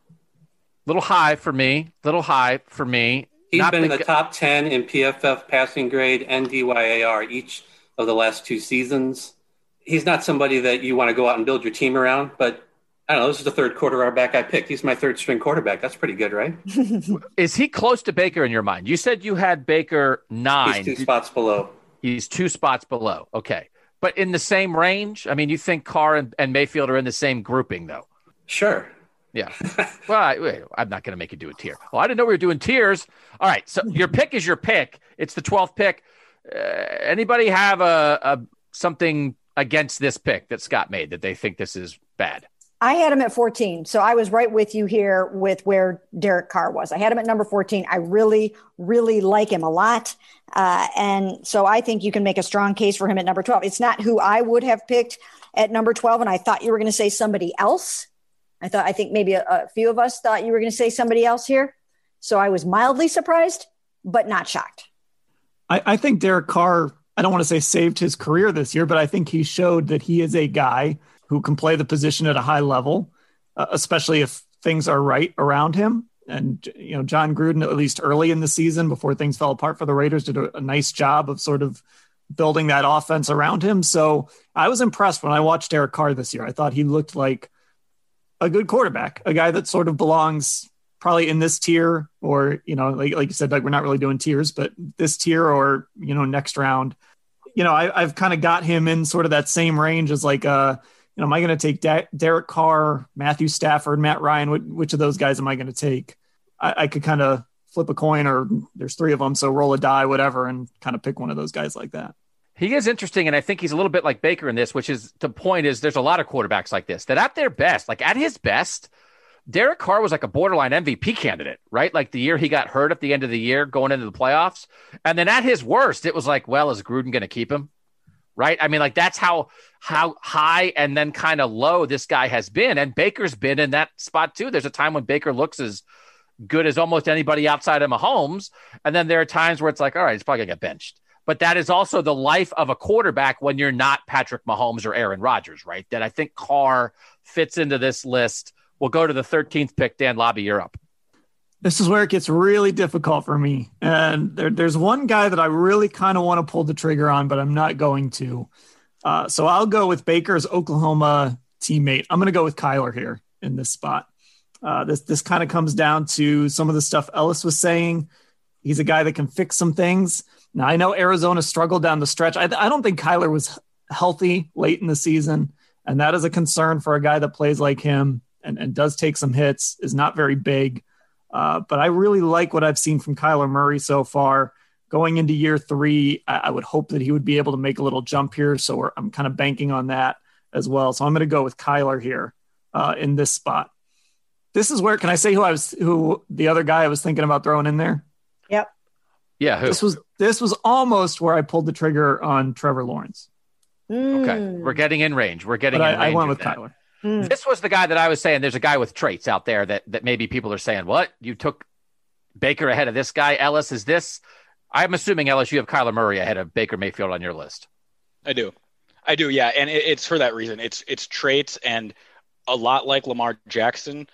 Little high for me. Little high for me. He's Not been in the top 10 in PFF passing grade and DYAR each of the last two seasons. He's not somebody that you want to go out and build your team around, but I don't know. This is the third quarterback I picked. He's my third string quarterback. That's pretty good, right? is he close to Baker in your mind? You said you had Baker nine. He's two spots below. He's two spots below. Okay. But in the same range? I mean, you think Carr and, and Mayfield are in the same grouping, though? Sure. Yeah. well, I, am not going to make you do a tier. Well, I didn't know we were doing tiers. All right. So your pick is your pick. It's the 12th pick. Uh, anybody have a, a something against this pick that Scott made that they think this is bad? I had him at 14. So I was right with you here with where Derek Carr was. I had him at number 14. I really, really like him a lot. Uh, and so I think you can make a strong case for him at number 12. It's not who I would have picked at number 12. And I thought you were going to say somebody else. I thought, I think maybe a, a few of us thought you were going to say somebody else here. So I was mildly surprised, but not shocked. I, I think Derek Carr, I don't want to say saved his career this year, but I think he showed that he is a guy – who can play the position at a high level, uh, especially if things are right around him. And you know, Jon Gruden, at least early in the season, before things fell apart for the Raiders, did a, a nice job of sort of building that offense around him. So I was impressed when I watched Derek Carr this year. I thought he looked like a good quarterback, a guy that sort of belongs probably in this tier, or you know, like like you said, like we're not really doing tiers, but this tier or you know next round. You know, I, have kind of got him in sort of that same range as like a you know, am I going to take De- Derek Carr, Matthew Stafford, Matt Ryan? Which, which of those guys am I going to take? I, I could kind of flip a coin, or there's three of them, so roll a die, whatever, and kind of pick one of those guys like that. He is interesting, and I think he's a little bit like Baker in this, which is the point is there's a lot of quarterbacks like this that at their best, like at his best, Derek Carr was like a borderline MVP candidate, right? Like the year he got hurt at the end of the year going into the playoffs. And then at his worst, it was like, well, is Gruden going to keep him? Right? I mean, like that's how how high and then kind of low this guy has been. And Baker's been in that spot too. There's a time when Baker looks as good as almost anybody outside of Mahomes. And then there are times where it's like, all right, he's probably gonna get benched. But that is also the life of a quarterback when you're not Patrick Mahomes or Aaron Rodgers, right? That I think Carr fits into this list We'll go to the 13th pick. Dan Labbe, you're up. This is where it gets really difficult for me. And there, there's one guy that I really kind of want to pull the trigger on, but I'm not going to. Uh, so I'll go with Baker's Oklahoma teammate. I'm going to go with Kyler here in this spot. Uh, this this kind of comes down to some of the stuff Ellis was saying. He's a guy that can fix some things. Now I know Arizona struggled down the stretch. I, I don't think Kyler was healthy late in the season, and that is a concern for a guy that plays like him and, and does take some hits, is not very big. Uh, but I really like what I've seen from Kyler Murray so far. Going into year three, I, I would hope that he would be able to make a little jump here. So I'm kind of banking on that as well. So I'm going to go with Kyler here uh, in this spot. This is where can I say who I was who the other guy I was thinking about throwing in there? Yep. Yeah, who? This was this was almost where I pulled the trigger on Trevor Lawrence. Mm. Okay, we're getting in range. We're getting. But in I, I went with that. Kyler. Mm. This was the guy that I was saying. There's a guy with traits out there that that maybe people are saying, "What you took Baker ahead of this guy?" Ellis is this. I'm assuming you have Kyler Murray ahead of Baker Mayfield on your list. I do, I do, yeah, and it, it's for that reason. It's it's traits and a lot like Lamar Jackson,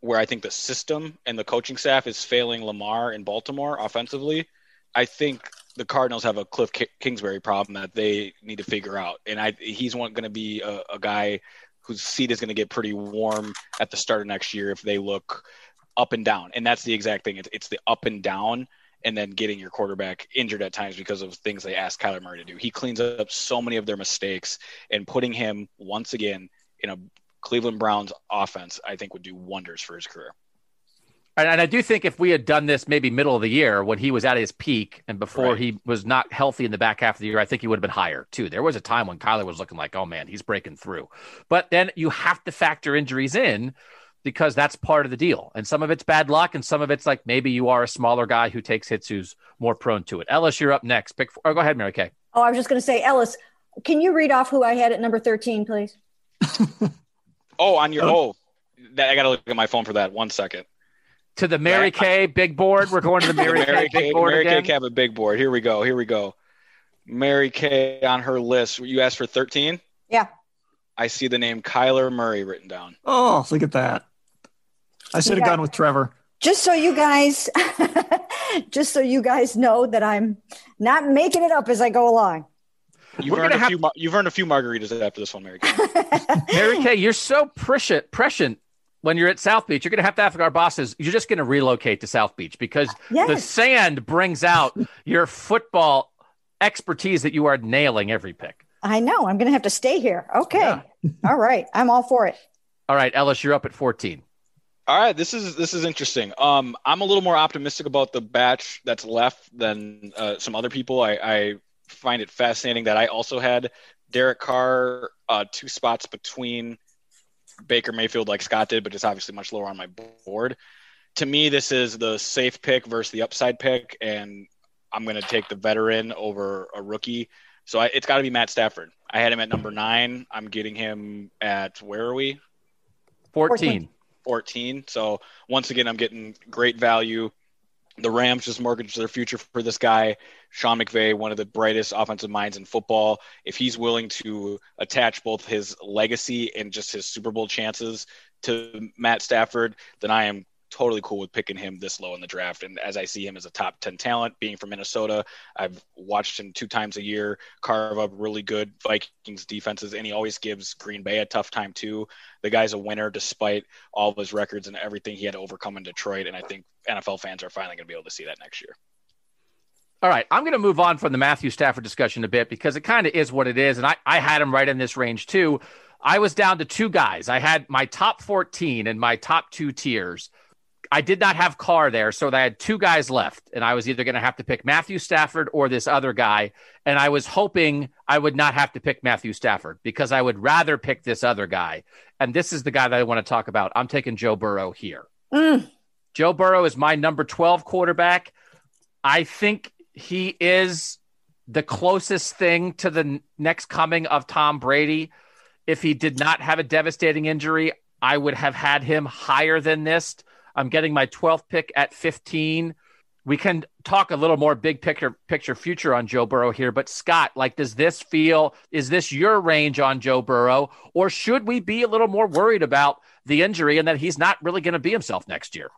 where I think the system and the coaching staff is failing Lamar in Baltimore offensively. I think the Cardinals have a Cliff Kingsbury problem that they need to figure out, and I he's going to be a, a guy whose seat is going to get pretty warm at the start of next year if they look up and down. And that's the exact thing. It's, it's the up and down and then getting your quarterback injured at times because of things they ask Kyler Murray to do. He cleans up so many of their mistakes and putting him once again in a Cleveland Browns offense, I think would do wonders for his career. And I do think if we had done this maybe middle of the year when he was at his peak and before Right. he was not healthy in the back half of the year, I think he would have been higher too. There was a time when Kyler was looking like, oh man, he's breaking through. But then you have to factor injuries in because that's part of the deal. And some of it's bad luck, and some of it's like maybe you are a smaller guy who takes hits who's more prone to it. Ellis, you're up next. Pick. Four. Oh, go ahead, Mary Kay. Oh, I was just going to say, Ellis, can you read off who I had at number 13, please? Oh, on your oh, that, I got to look at my phone for that. One second. To the Mary Right. Kay big board. We're going to the Mary, Kay big board Mary Kay again. Cabot big board. Here we go. Here we go. Mary Kay on her list. You asked for 13? Yeah. I see the name Kyler Murray written down. Oh, look at that. I should have Yeah. gone with Trevor. Just so you guys, just so you guys know that I'm not making it up as I go along. You've earned, a have- few, you've earned a few margaritas after this one, Mary Kay. Mary Kay, you're so prescient, prescient when you're at South Beach. You're going to have to ask our bosses. You're just going to relocate to South Beach because the sand brings out your football expertise that you are nailing every pick. I know. I'm going to have to stay here. Okay. Yeah. all right. I'm all for it. All right, Ellis, you're up at 14. All right, this is this is interesting. Um, I'm a little more optimistic about the batch that's left than uh, some other people. I, I find it fascinating that I also had Derek Carr uh, two spots between Baker Mayfield, like Scott did, but it's obviously much lower on my board. To me, this is the safe pick versus the upside pick, and I'm going to take the veteran over a rookie. So I, it's got to be Matt Stafford. I had him at number nine. I'm getting him at where are we? 14. 14. So once again, I'm getting great value. The Rams just mortgaged their future for this guy, Sean McVay, one of the brightest offensive minds in football. If he's willing to attach both his legacy and just his Super Bowl chances to Matt Stafford, then I am totally cool with picking him this low in the draft. And as I see him as a top 10 talent, being from Minnesota, I've watched him two times a year carve up really good Vikings defenses, and he always gives Green Bay a tough time too. The guy's a winner despite all of his records and everything he had to overcome in Detroit. And I think NFL fans are finally going to be able to see that next year. All right, I'm going to move on from the Matthew Stafford discussion a bit because it kind of is what it is. And I, I had him right in this range too. I was down to two guys. I had my top 14 and my top two tiers. I did not have Carr there, so I had two guys left, and I was either going to have to pick Matthew Stafford or this other guy. And I was hoping I would not have to pick Matthew Stafford because I would rather pick this other guy. And this is the guy that I want to talk about. I'm taking Joe Burrow here. Mm. Joe Burrow is my number 12 quarterback. I think he is the closest thing to the next coming of Tom Brady. If he did not have a devastating injury, I would have had him higher than this. I'm getting my 12th pick at 15. We can talk a little more big picture picture future on Joe Burrow here, but Scott, like does this feel is this your range on Joe Burrow or should we be a little more worried about the injury and that he's not really going to be himself next year?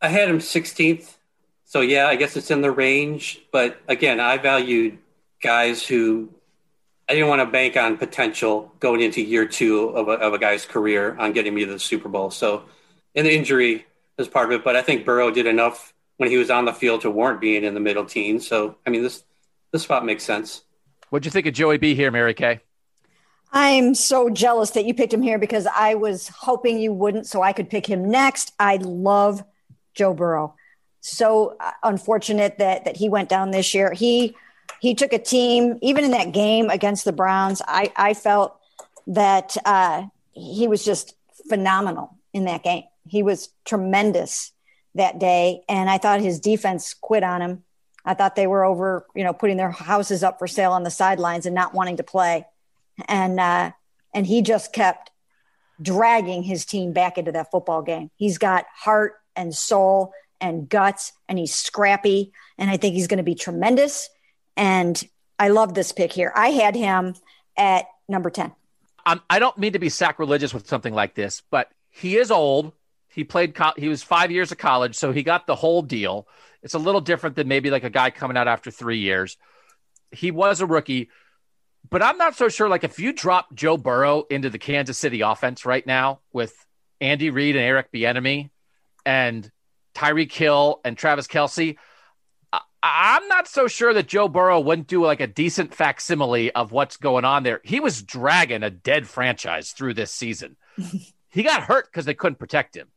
I had him 16th. So yeah, I guess it's in the range, but again, I valued guys who I didn't want to bank on potential going into year two of a, of a guy's career on getting me to the Super Bowl. So, and the injury was part of it, but I think Burrow did enough when he was on the field to warrant being in the middle teens. So, I mean, this this spot makes sense. What'd you think of Joey B here, Mary Kay? I'm so jealous that you picked him here because I was hoping you wouldn't, so I could pick him next. I love Joe Burrow. So uh, unfortunate that that he went down this year. He he took a team, even in that game against the Browns. I, I felt that uh, he was just phenomenal in that game. He was tremendous that day. And I thought his defense quit on him. I thought they were over, you know, putting their houses up for sale on the sidelines and not wanting to play. And, uh, and he just kept dragging his team back into that football game. He's got heart and soul and guts and he's scrappy. And I think he's going to be tremendous. And I love this pick here. I had him at number 10. Um, I don't mean to be sacrilegious with something like this, but he is old. He played, co- he was five years of college, so he got the whole deal. It's a little different than maybe like a guy coming out after three years. He was a rookie, but I'm not so sure. Like if you drop Joe Burrow into the Kansas City offense right now with Andy Reid and Eric Bieniemy and Tyreek Hill and Travis Kelce, I'm not so sure that Joe Burrow wouldn't do like a decent facsimile of what's going on there. He was dragging a dead franchise through this season. he got hurt because they couldn't protect him.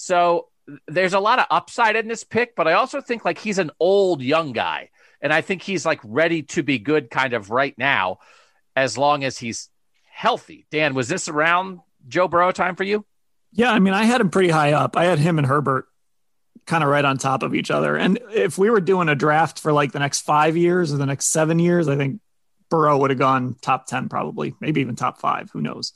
So there's a lot of upside in this pick, but I also think like he's an old young guy. And I think he's like ready to be good kind of right now, as long as he's healthy. Dan, was this around Joe Burrow time for you? Yeah, I mean, I had him pretty high up. I had him and Herbert kind of right on top of each other. And if we were doing a draft for like the next five years or the next seven years, I think Burrow would have gone top 10, probably, maybe even top five. Who knows?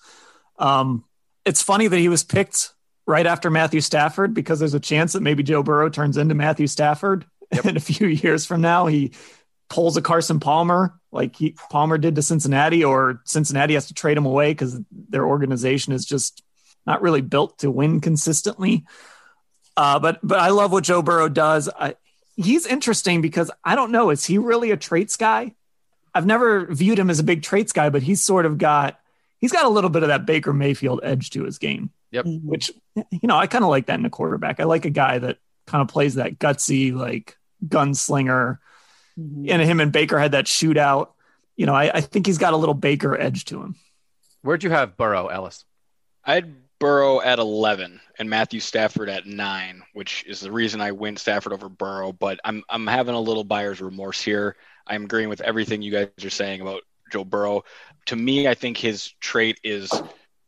Um, it's funny that he was picked right after Matthew Stafford because there's a chance that maybe Joe Burrow turns into Matthew Stafford yep. in a few years from now. He pulls a Carson Palmer like he Palmer did to Cincinnati, or Cincinnati has to trade him away because their organization is just not really built to win consistently. Uh, but but I love what Joe Burrow does. I, he's interesting because I don't know is he really a traits guy? I've never viewed him as a big traits guy, but he's sort of got he's got a little bit of that Baker Mayfield edge to his game. Yep. Which you know I kind of like that in a quarterback. I like a guy that kind of plays that gutsy like gunslinger. Mm-hmm. And him and Baker had that shootout. You know, I, I think he's got a little Baker edge to him. Where'd you have Burrow, Ellis? I'd Burrow at 11 and Matthew Stafford at nine, which is the reason I went Stafford over Burrow. But I'm I'm having a little buyer's remorse here. I'm agreeing with everything you guys are saying about Joe Burrow. To me, I think his trait is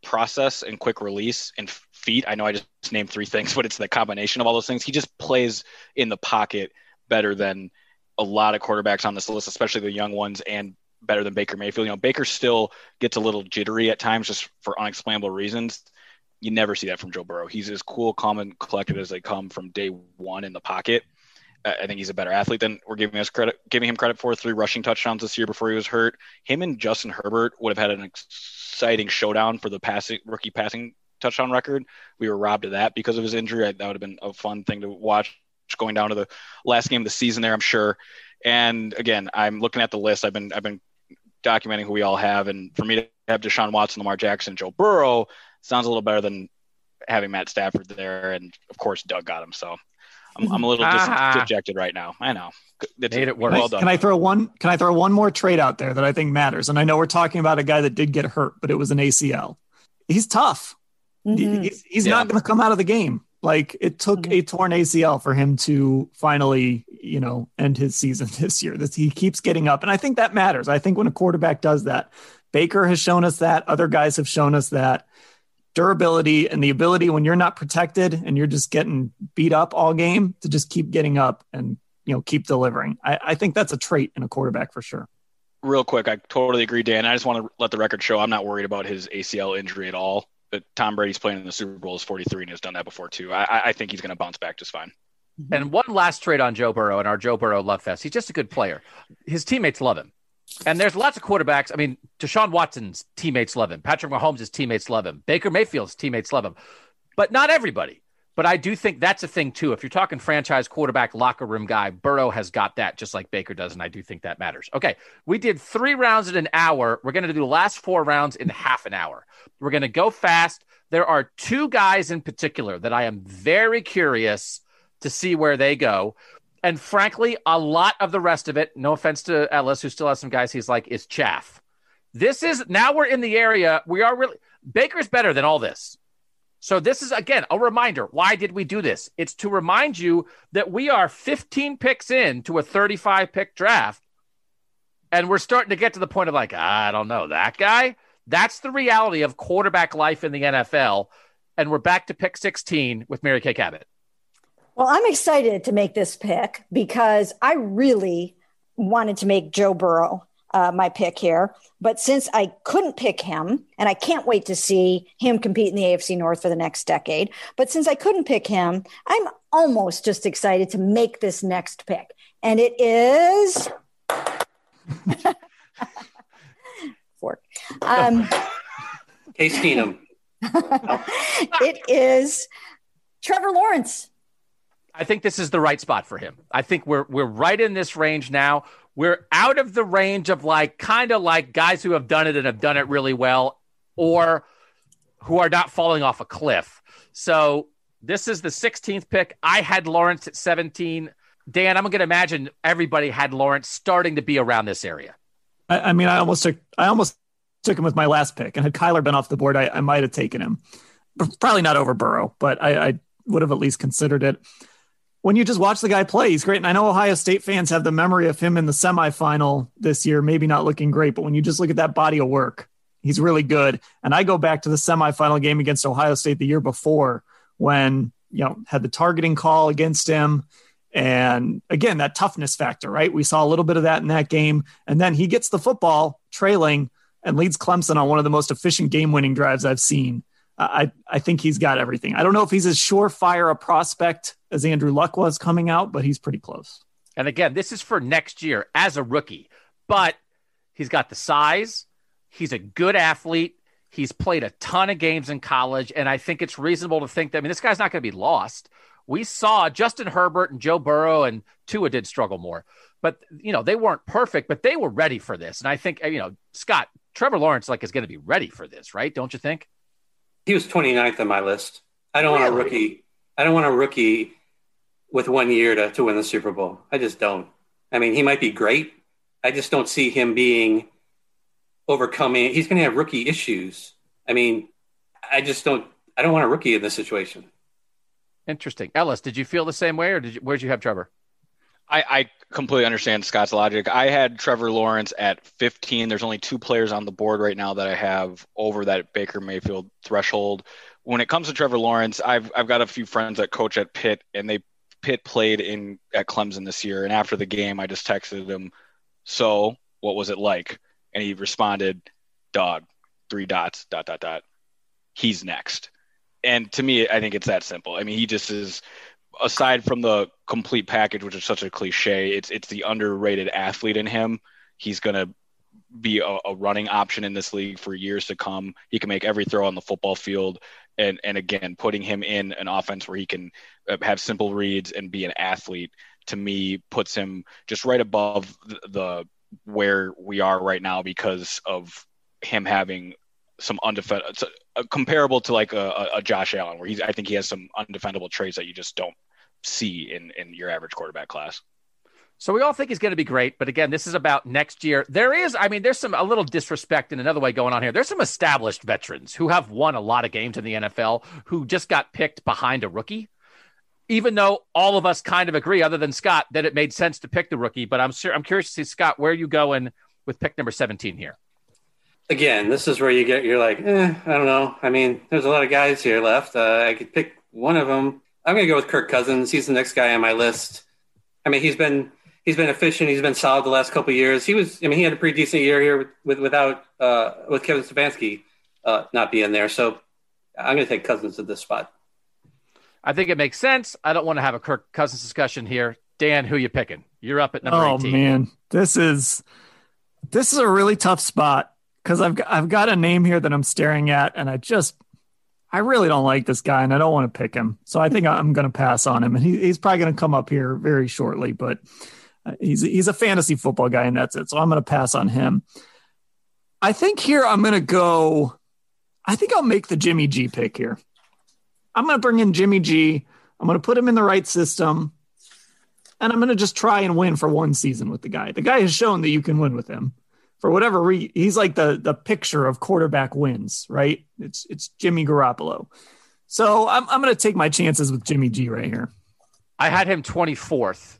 process and quick release and feet. I know I just named three things, but it's the combination of all those things. He just plays in the pocket better than a lot of quarterbacks on this list, especially the young ones, and better than Baker Mayfield. You know, Baker still gets a little jittery at times just for unexplainable reasons you never see that from Joe Burrow. He's as cool, calm, and collected as they come from day one in the pocket. I think he's a better athlete than we're giving us credit, giving him credit for. Three rushing touchdowns this year before he was hurt. Him and Justin Herbert would have had an exciting showdown for the passing rookie passing touchdown record. We were robbed of that because of his injury. That would have been a fun thing to watch going down to the last game of the season there, I'm sure. And again, I'm looking at the list. I've been I've been documenting who we all have, and for me to have Deshaun Watson, Lamar Jackson, Joe Burrow sounds a little better than having Matt Stafford there, and of course Doug got him. So I'm, I'm a little dis- dejected right now. I know. It's, Made it work. Well done. Can I throw one? Can I throw one more trade out there that I think matters? And I know we're talking about a guy that did get hurt, but it was an ACL. He's tough. Mm-hmm. He's, he's yeah. not going to come out of the game. Like it took Mhm. a torn ACL for him to finally, you know, end his season this year. This he keeps getting up, and I think that matters. I think when a quarterback does that, Baker has shown us that. Other guys have shown us that durability and the ability when you're not protected and you're just getting beat up all game to just keep getting up and you know keep delivering. I, I think that's a trait in a quarterback for sure. Real quick, I totally agree, Dan. I just want to let the record show I'm not worried about his ACL injury at all. But Tom Brady's playing in the Super Bowl is 43 and has done that before too. I, I- I think he's going to bounce back just fine. And one last trade on Joe Burrow and our Joe Burrow love fest. He's just a good player. His teammates love him. And there's lots of quarterbacks. I mean, Deshaun Watson's teammates love him. Patrick Mahomes' teammates love him. Baker Mayfield's teammates love him. But not everybody. But I do think that's a thing too. If you're talking franchise quarterback, locker room guy, Burrow has got that just like Baker does. And I do think that matters. Okay. We did three rounds in an hour. We're going to do the last four rounds in half an hour. We're going to go fast. There are two guys in particular that I am very curious to see where they go. And frankly, a lot of the rest of it, no offense to Ellis, who still has some guys he's like, is chaff. This is now we're in the area. We are really Baker's better than all this. So this is again a reminder. Why did we do this? It's to remind you that we are 15 picks in to a 35 pick draft. And we're starting to get to the point of like, I don't know, that guy. That's the reality of quarterback life in the NFL. And we're back to pick 16 with Mary Kay Cabot. Well, I'm excited to make this pick because I really wanted to make Joe Burrow uh, my pick here. But since I couldn't pick him, and I can't wait to see him compete in the AFC North for the next decade, but since I couldn't pick him, I'm almost just excited to make this next pick. And it is. Fork. Um, Case Keenum. it is Trevor Lawrence. I think this is the right spot for him. I think we're we're right in this range now. We're out of the range of like kind of like guys who have done it and have done it really well, or who are not falling off a cliff. So this is the 16th pick. I had Lawrence at 17. Dan, I'm going to imagine everybody had Lawrence starting to be around this area. I, I mean, I almost took I almost took him with my last pick, and had Kyler been off the board, I, I might have taken him. Probably not over Burrow, but I, I would have at least considered it. When you just watch the guy play, he's great. And I know Ohio State fans have the memory of him in the semifinal this year, maybe not looking great, but when you just look at that body of work, he's really good. And I go back to the semifinal game against Ohio State the year before when, you know, had the targeting call against him. And again, that toughness factor, right? We saw a little bit of that in that game. And then he gets the football trailing and leads Clemson on one of the most efficient game winning drives I've seen. I, I think he's got everything. I don't know if he's as surefire a prospect as Andrew Luck was coming out, but he's pretty close. And again, this is for next year as a rookie, but he's got the size. He's a good athlete. He's played a ton of games in college. And I think it's reasonable to think that, I mean, this guy's not going to be lost. We saw Justin Herbert and Joe Burrow and Tua did struggle more, but, you know, they weren't perfect, but they were ready for this. And I think, you know, Scott, Trevor Lawrence, like, is going to be ready for this, right? Don't you think? He was 29th on my list. I don't want a rookie. I don't want a rookie with one year to, to win the Super Bowl. I just don't. I mean, he might be great. I just don't see him being overcoming. He's going to have rookie issues. I mean, I just don't. I don't want a rookie in this situation. Interesting. Ellis, did you feel the same way or did you, where'd you have Trevor? I, I completely understand Scott's logic. I had Trevor Lawrence at 15. There's only two players on the board right now that I have over that Baker Mayfield threshold. When it comes to Trevor Lawrence, I've I've got a few friends that coach at Pitt, and they Pitt played in at Clemson this year. And after the game, I just texted him, "So, what was it like?" And he responded, "Dog, three dots, dot dot dot. He's next." And to me, I think it's that simple. I mean, he just is aside from the complete package, which is such a cliche, it's it's the underrated athlete in him. He's gonna be a, a running option in this league for years to come. He can make every throw on the football field, and and again, putting him in an offense where he can uh, have simple reads and be an athlete to me puts him just right above the, the where we are right now because of him having some undefendable, uh, Uh, comparable to like a, a- Josh Allen, where he's I think he has some undefendable traits that you just don't see in in your average quarterback class. So we all think he's going to be great, but again, this is about next year. There is, I mean, there's some a little disrespect in another way going on here. There's some established veterans who have won a lot of games in the NFL who just got picked behind a rookie. Even though all of us kind of agree, other than Scott, that it made sense to pick the rookie, but I'm sure I'm curious to see Scott where are you going with pick number 17 here. Again, this is where you get you're like, eh, I don't know. I mean, there's a lot of guys here left. Uh, I could pick one of them. I'm going to go with Kirk Cousins. He's the next guy on my list. I mean, he's been he's been efficient. He's been solid the last couple years. He was, I mean, he had a pretty decent year here with, with without uh, with Kevin Stefanski uh, not being there. So I'm going to take Cousins at this spot. I think it makes sense. I don't want to have a Kirk Cousins discussion here. Dan, who you picking? You're up at number oh, 18. man, this is this is a really tough spot because I've I've got a name here that I'm staring at, and I just I really don't like this guy, and I don't want to pick him. So I think I'm going to pass on him, and he, he's probably going to come up here very shortly. But uh, he's he's a fantasy football guy, and that's it. So I'm going to pass on him. I think here I'm going to go. I think I'll make the Jimmy G pick here. I'm going to bring in Jimmy G. I'm going to put him in the right system, and I'm going to just try and win for one season with the guy. The guy has shown that you can win with him. For whatever reason, he's like the the picture of quarterback wins, right? It's it's Jimmy Garoppolo. So I'm I'm going to take my chances with Jimmy G right here. I had him 24th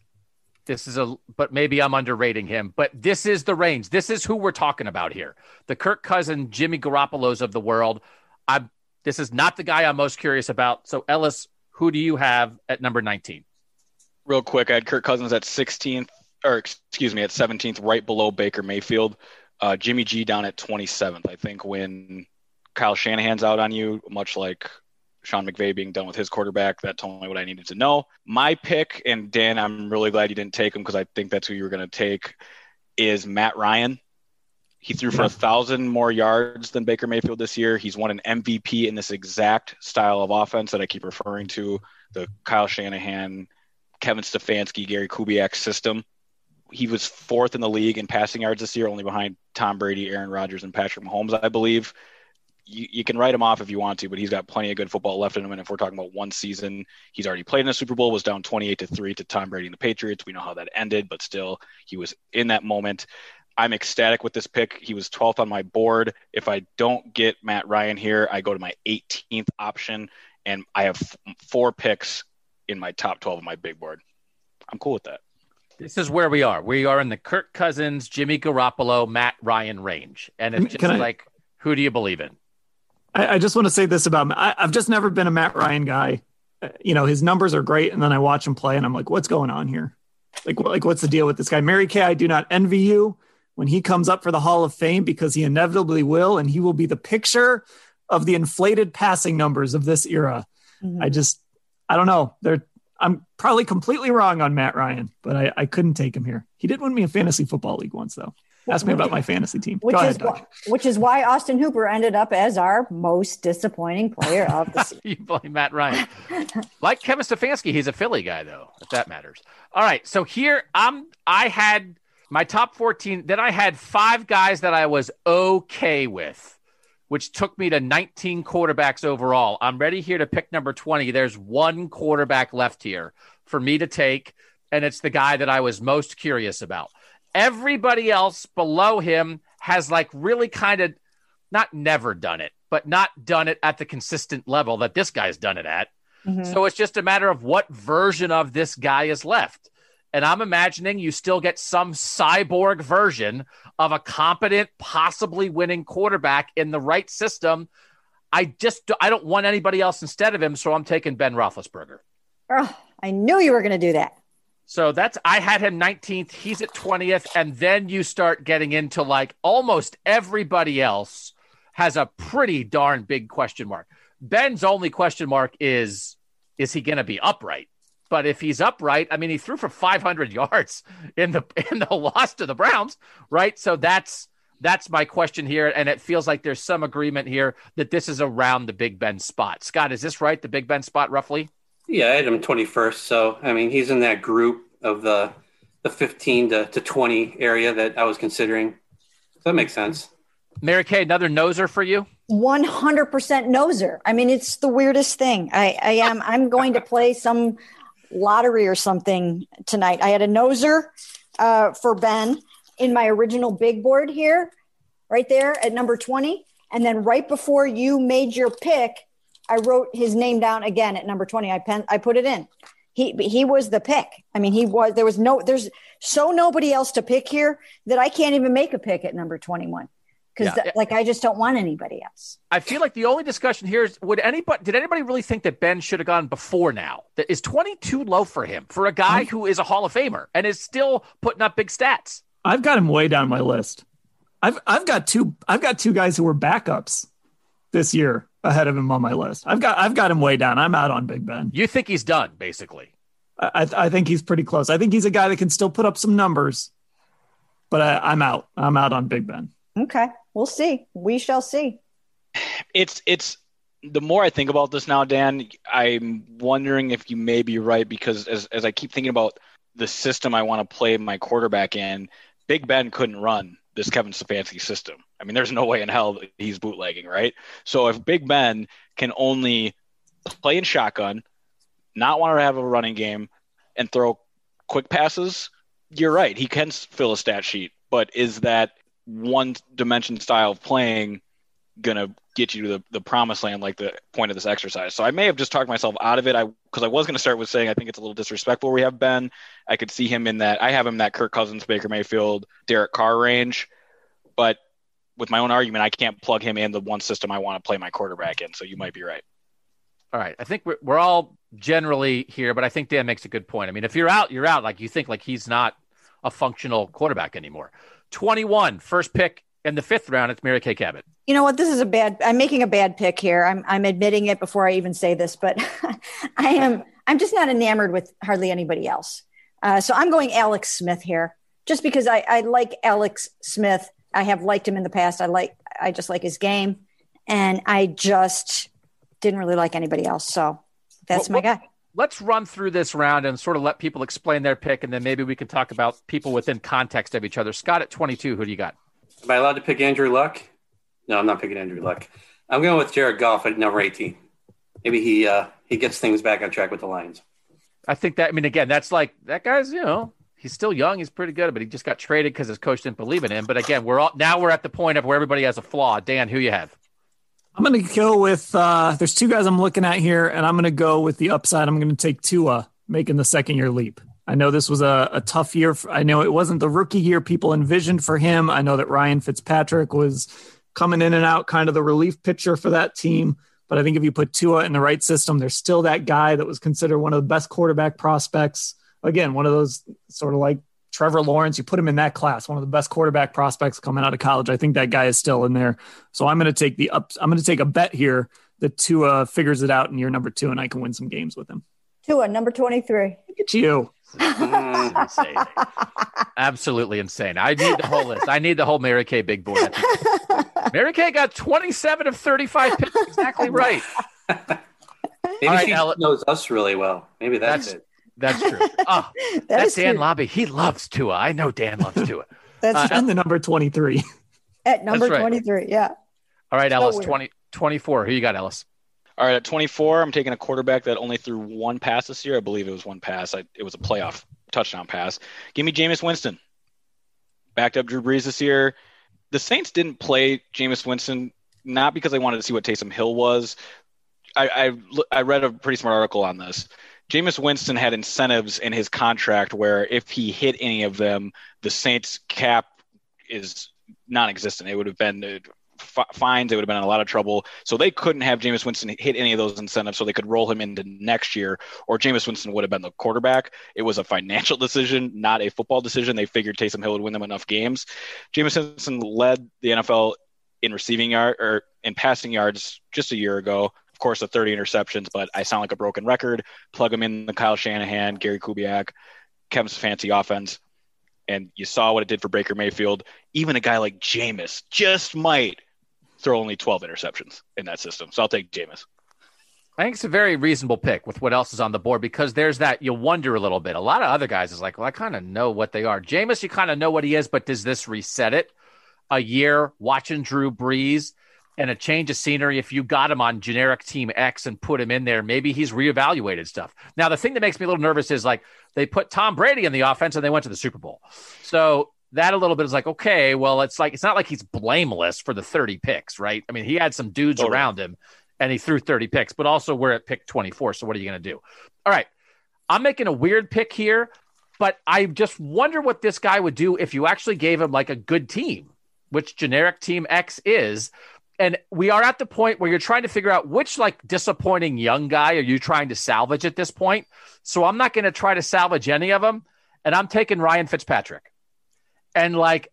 this is a, but maybe I'm underrating him. But this is the range. This is who we're talking about here. The Kirk Cousin, Jimmy Garoppolo's of the world. I'm. This is not the guy I'm most curious about. So Ellis, who do you have at number 19? Real quick, I had Kirk Cousins at 16th, or excuse me, at 17th, right below Baker Mayfield. Uh, Jimmy G down at 27th. I think when Kyle Shanahan's out on you, much like Sean McVay being done with his quarterback. That told me what I needed to know. My pick, and Dan, I'm really glad you didn't take him because I think that's who you were going to take, is Matt Ryan. He threw for a thousand more yards than Baker Mayfield this year. He's won an MVP in this exact style of offense that I keep referring to the Kyle Shanahan, Kevin Stefanski, Gary Kubiak system. He was fourth in the league in passing yards this year, only behind Tom Brady, Aaron Rodgers, and Patrick Mahomes, I believe you, you can write him off if you want to, but he's got plenty of good football left in him. And if we're talking about one season, he's already played in a Super Bowl, was down 28 to 3 to Tom Brady and the Patriots. We know how that ended, but still, he was in that moment. I'm ecstatic with this pick. He was 12th on my board. If I don't get Matt Ryan here, I go to my 18th option, and I have f- four picks in my top 12 of my big board. I'm cool with that. This is where we are. We are in the Kirk Cousins, Jimmy Garoppolo, Matt Ryan range. And it's just I, like, who do you believe in? I, I just want to say this about I, I've just never been a Matt Ryan guy. Uh, you know, his numbers are great, and then I watch him play, and I'm like, what's going on here? Like, like what's the deal with this guy? Mary Kay, I do not envy you when he comes up for the Hall of Fame because he inevitably will, and he will be the picture of the inflated passing numbers of this era. Mm-hmm. I just, I don't know. They're, I'm probably completely wrong on Matt Ryan, but I, I couldn't take him here. He did win me a fantasy football league once, though. Ask me about my fantasy team. Which Go is ahead, why, which is why Austin Hooper ended up as our most disappointing player of the season. you blame Matt Ryan. like Kevin Stefanski, he's a Philly guy though, if that matters. All right, so here I'm. I had my top 14. Then I had five guys that I was okay with, which took me to 19 quarterbacks overall. I'm ready here to pick number 20. There's one quarterback left here for me to take, and it's the guy that I was most curious about. Everybody else below him has like really kind of not never done it, but not done it at the consistent level that this guy's done it at. Mm-hmm. So it's just a matter of what version of this guy is left. And I'm imagining you still get some cyborg version of a competent, possibly winning quarterback in the right system. I just I don't want anybody else instead of him, so I'm taking Ben Roethlisberger. Oh, I knew you were going to do that. So that's I had him 19th, he's at 20th, and then you start getting into like almost everybody else has a pretty darn big question mark. Ben's only question mark is is he going to be upright? But if he's upright, I mean, he threw for 500 yards in the in the loss to the Browns, right? So that's that's my question here, and it feels like there's some agreement here that this is around the Big Ben spot. Scott, is this right? The Big Ben spot, roughly? Yeah, I had him 21st. So, I mean, he's in that group of the the 15 to, to 20 area that I was considering. So that makes sense. Mary Kay, another noser for you? 100% noser. I mean, it's the weirdest thing. I, I am, I'm going to play some lottery or something tonight. I had a noser uh, for Ben in my original big board here, right there at number 20. And then right before you made your pick, I wrote his name down again at number 20. I pen, I put it in. He he was the pick. I mean, he was there was no there's so nobody else to pick here that I can't even make a pick at number 21 because Yeah. like I just don't want anybody else. I feel like the only discussion here is would anybody did anybody really think that Ben should have gone before now? That is 22 low for him for a guy who is a Hall of Famer and is still putting up big stats. I've got him way down my list. I've I've got two I've got two guys who were backups this year ahead of him on my list. I've got I've got him way down. I'm out on Big Ben. You think he's done basically? I I I think he's pretty close. I think he's a guy that can still put up some numbers, but I, I'm out. I'm out on Big Ben. Okay, we'll see. We shall see. it's it's the more I think about this now, Dan, I'm wondering if you may be right because as as I keep thinking about the system I want to play my quarterback in, Big Ben couldn't run this Kevin Stefanski system. I mean, there's no way in hell he's bootlegging, right? So if Big Ben can only play in shotgun, not want to have a running game, and throw quick passes, you're right. He can fill a stat sheet, but is that one dimension style of playing gonna get you to the, the promised land like the point of this exercise. So I may have just talked myself out of it. I because I was gonna start with saying I think it's a little disrespectful we have Ben. I could see him in that I have him that Kirk Cousins, Baker Mayfield, Derek Carr range. But with my own argument, I can't plug him in the one system I want to play my quarterback in. So you might be right. All right. I think we're, we're all generally here, but I think Dan makes a good point. I mean, if you're out, you're out. Like you think like he's not a functional quarterback anymore. 21, first pick in the fifth round. It's Mary Kay Cabot. You know what? This is a bad. I'm making a bad pick here. I'm I'm admitting it before I even say this, but I am. I'm just not enamored with hardly anybody else. Uh, so I'm going Alex Smith here, just because I, I like Alex Smith. I have liked him in the past. I like. I just like his game, and I just didn't really like anybody else. So that's Well, my guy. Let's run through this round and sort of let people explain their pick, and then maybe we can talk about people within context of each other. Scott at 22, who do you got? Am I allowed to pick Andrew Luck? No, I'm not picking Andrew Luck. I'm going with Jared Goff at number 18. Maybe he uh, he gets things back on track with the Lions. I think that, I mean, again, that's like, that guy's, you know, he's still young. He's pretty good, but he just got traded because his coach didn't believe in him. But again, we're all, now we're at the point of where everybody has a flaw. Dan, who you have? I'm going to go with. Uh, there's two guys I'm looking at here, and I'm going to go with the upside. I'm going to take Tua making the second year leap. I know this was a, a tough year. For, I know it wasn't the rookie year people envisioned for him. I know that Ryan Fitzpatrick was coming in and out, kind of the relief pitcher for that team. But I think if you put Tua in the right system, there's still that guy that was considered one of the best quarterback prospects. Again, one of those sort of like Trevor Lawrence, you put him in that class, one of the best quarterback prospects coming out of college. I think that guy is still in there. So I'm going to take the up. I'm going to take a bet here that Tua figures it out in year number two, and I can win some games with him. Tua, number 23. Look at you. Mm, Insane. Absolutely insane. I need the whole list. I need the whole Mary Kay big board. Mary Kay got 27 of 35 picks. Exactly right. Maybe All right, she Alex. knows us really well. Maybe that's, That's- it. That's true. Oh, That that's Dan true. Lobby. He loves Tua. I know Dan loves Tua. That's Uh, And the number 23. at number right. 23. Yeah. All right, So Ellis, weird. 20, 24. Who you got, Ellis? All right, at 24, I'm taking a quarterback that only threw one pass this year. I believe it was one pass. I, it was a playoff touchdown pass. Give me Jameis Winston. Backed up Drew Brees this year. The Saints didn't play Jameis Winston not because they wanted to see what Taysom Hill was. I, I I read a pretty smart article on this. Jameis Winston had incentives in his contract where if he hit any of them, the Saints cap is non-existent. It would have been uh, f- fines. They would have been in a lot of trouble. So they couldn't have Jameis Winston hit any of those incentives, so they could roll him into next year, or Jameis Winston would have been the quarterback. It was a financial decision, not a football decision. They figured Taysom Hill would win them enough games. Jameis Winston led the NFL in receiving yard or in passing yards just a year ago. Of course, the 30 interceptions, but I sound like a broken record. Plug him in the Kyle Shanahan, Gary Kubiak, Kevin Stefanski offense, and you saw what it did for Baker Mayfield. Even a guy like Jameis just might throw only 12 interceptions in that system. So I'll take Jameis. I think it's a very reasonable pick with what else is on the board because there's that you wonder a little bit. A lot of other guys is like, well, I kind of know what they are. Jameis, you kind of know what he is, but does this reset it? A year watching Drew Brees, and a change of scenery. If you got him on generic team X and put him in there, maybe he's reevaluated stuff. Now, the thing that makes me a little nervous is like they put Tom Brady in the offense and they went to the Super Bowl. So that a little bit is like, okay, well, it's like, it's not like he's blameless for the 30 picks, right? I mean, he had some dudes totally. around him and he threw 30 picks, but also we're at pick 24. So what are you going to do? All right. I'm making a weird pick here, but I just wonder what this guy would do if you actually gave him like a good team, which generic team X is. And we are at the point where you're trying to figure out which like disappointing young guy are you trying to salvage at this point. So I'm not going to try to salvage any of them. And I'm taking Ryan Fitzpatrick and like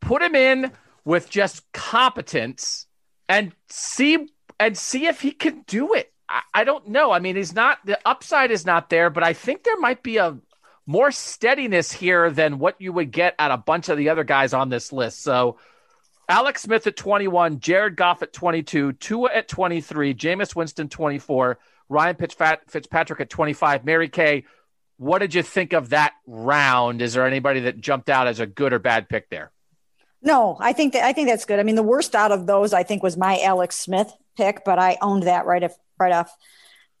put him in with just competence and see and see if he can do it. I, I don't know. I mean, he's not the upside is not there, but I think there might be a more steadiness here than what you would get at a bunch of the other guys on this list. So Alex Smith at 21, Jared Goff at 22, Tua at 23, Jameis Winston 24, Ryan Fitzpatrick at 25, Mary Kay what did you think of that round? Is there anybody that jumped out as a good or bad pick there? No, I think that I think that's good. I mean, the worst out of those, I think, was my Alex Smith pick, but I owned that right off right off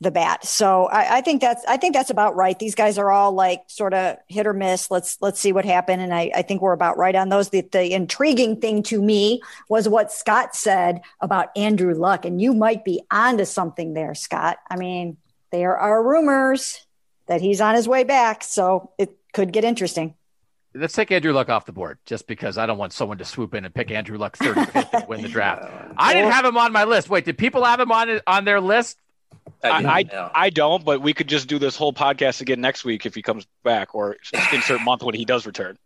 the bat. So I, I, think that's I think that's about right. These guys are all like sort of hit or miss. Let's let's see what happened. And I, I think we're about right on those. The, the intriguing thing to me was what Scott said about Andrew Luck, and you might be onto something there, Scott. I mean, there are rumors that he's on his way back. So it could get interesting. Let's take Andrew Luck off the board just because I don't want someone to swoop in and pick Andrew Luck 35th and win the draft. I didn't have him on my list. Wait, did people have him on on their list? I, I, I, don't, but we could just do this whole podcast again next week if he comes back, or insert month when he does return.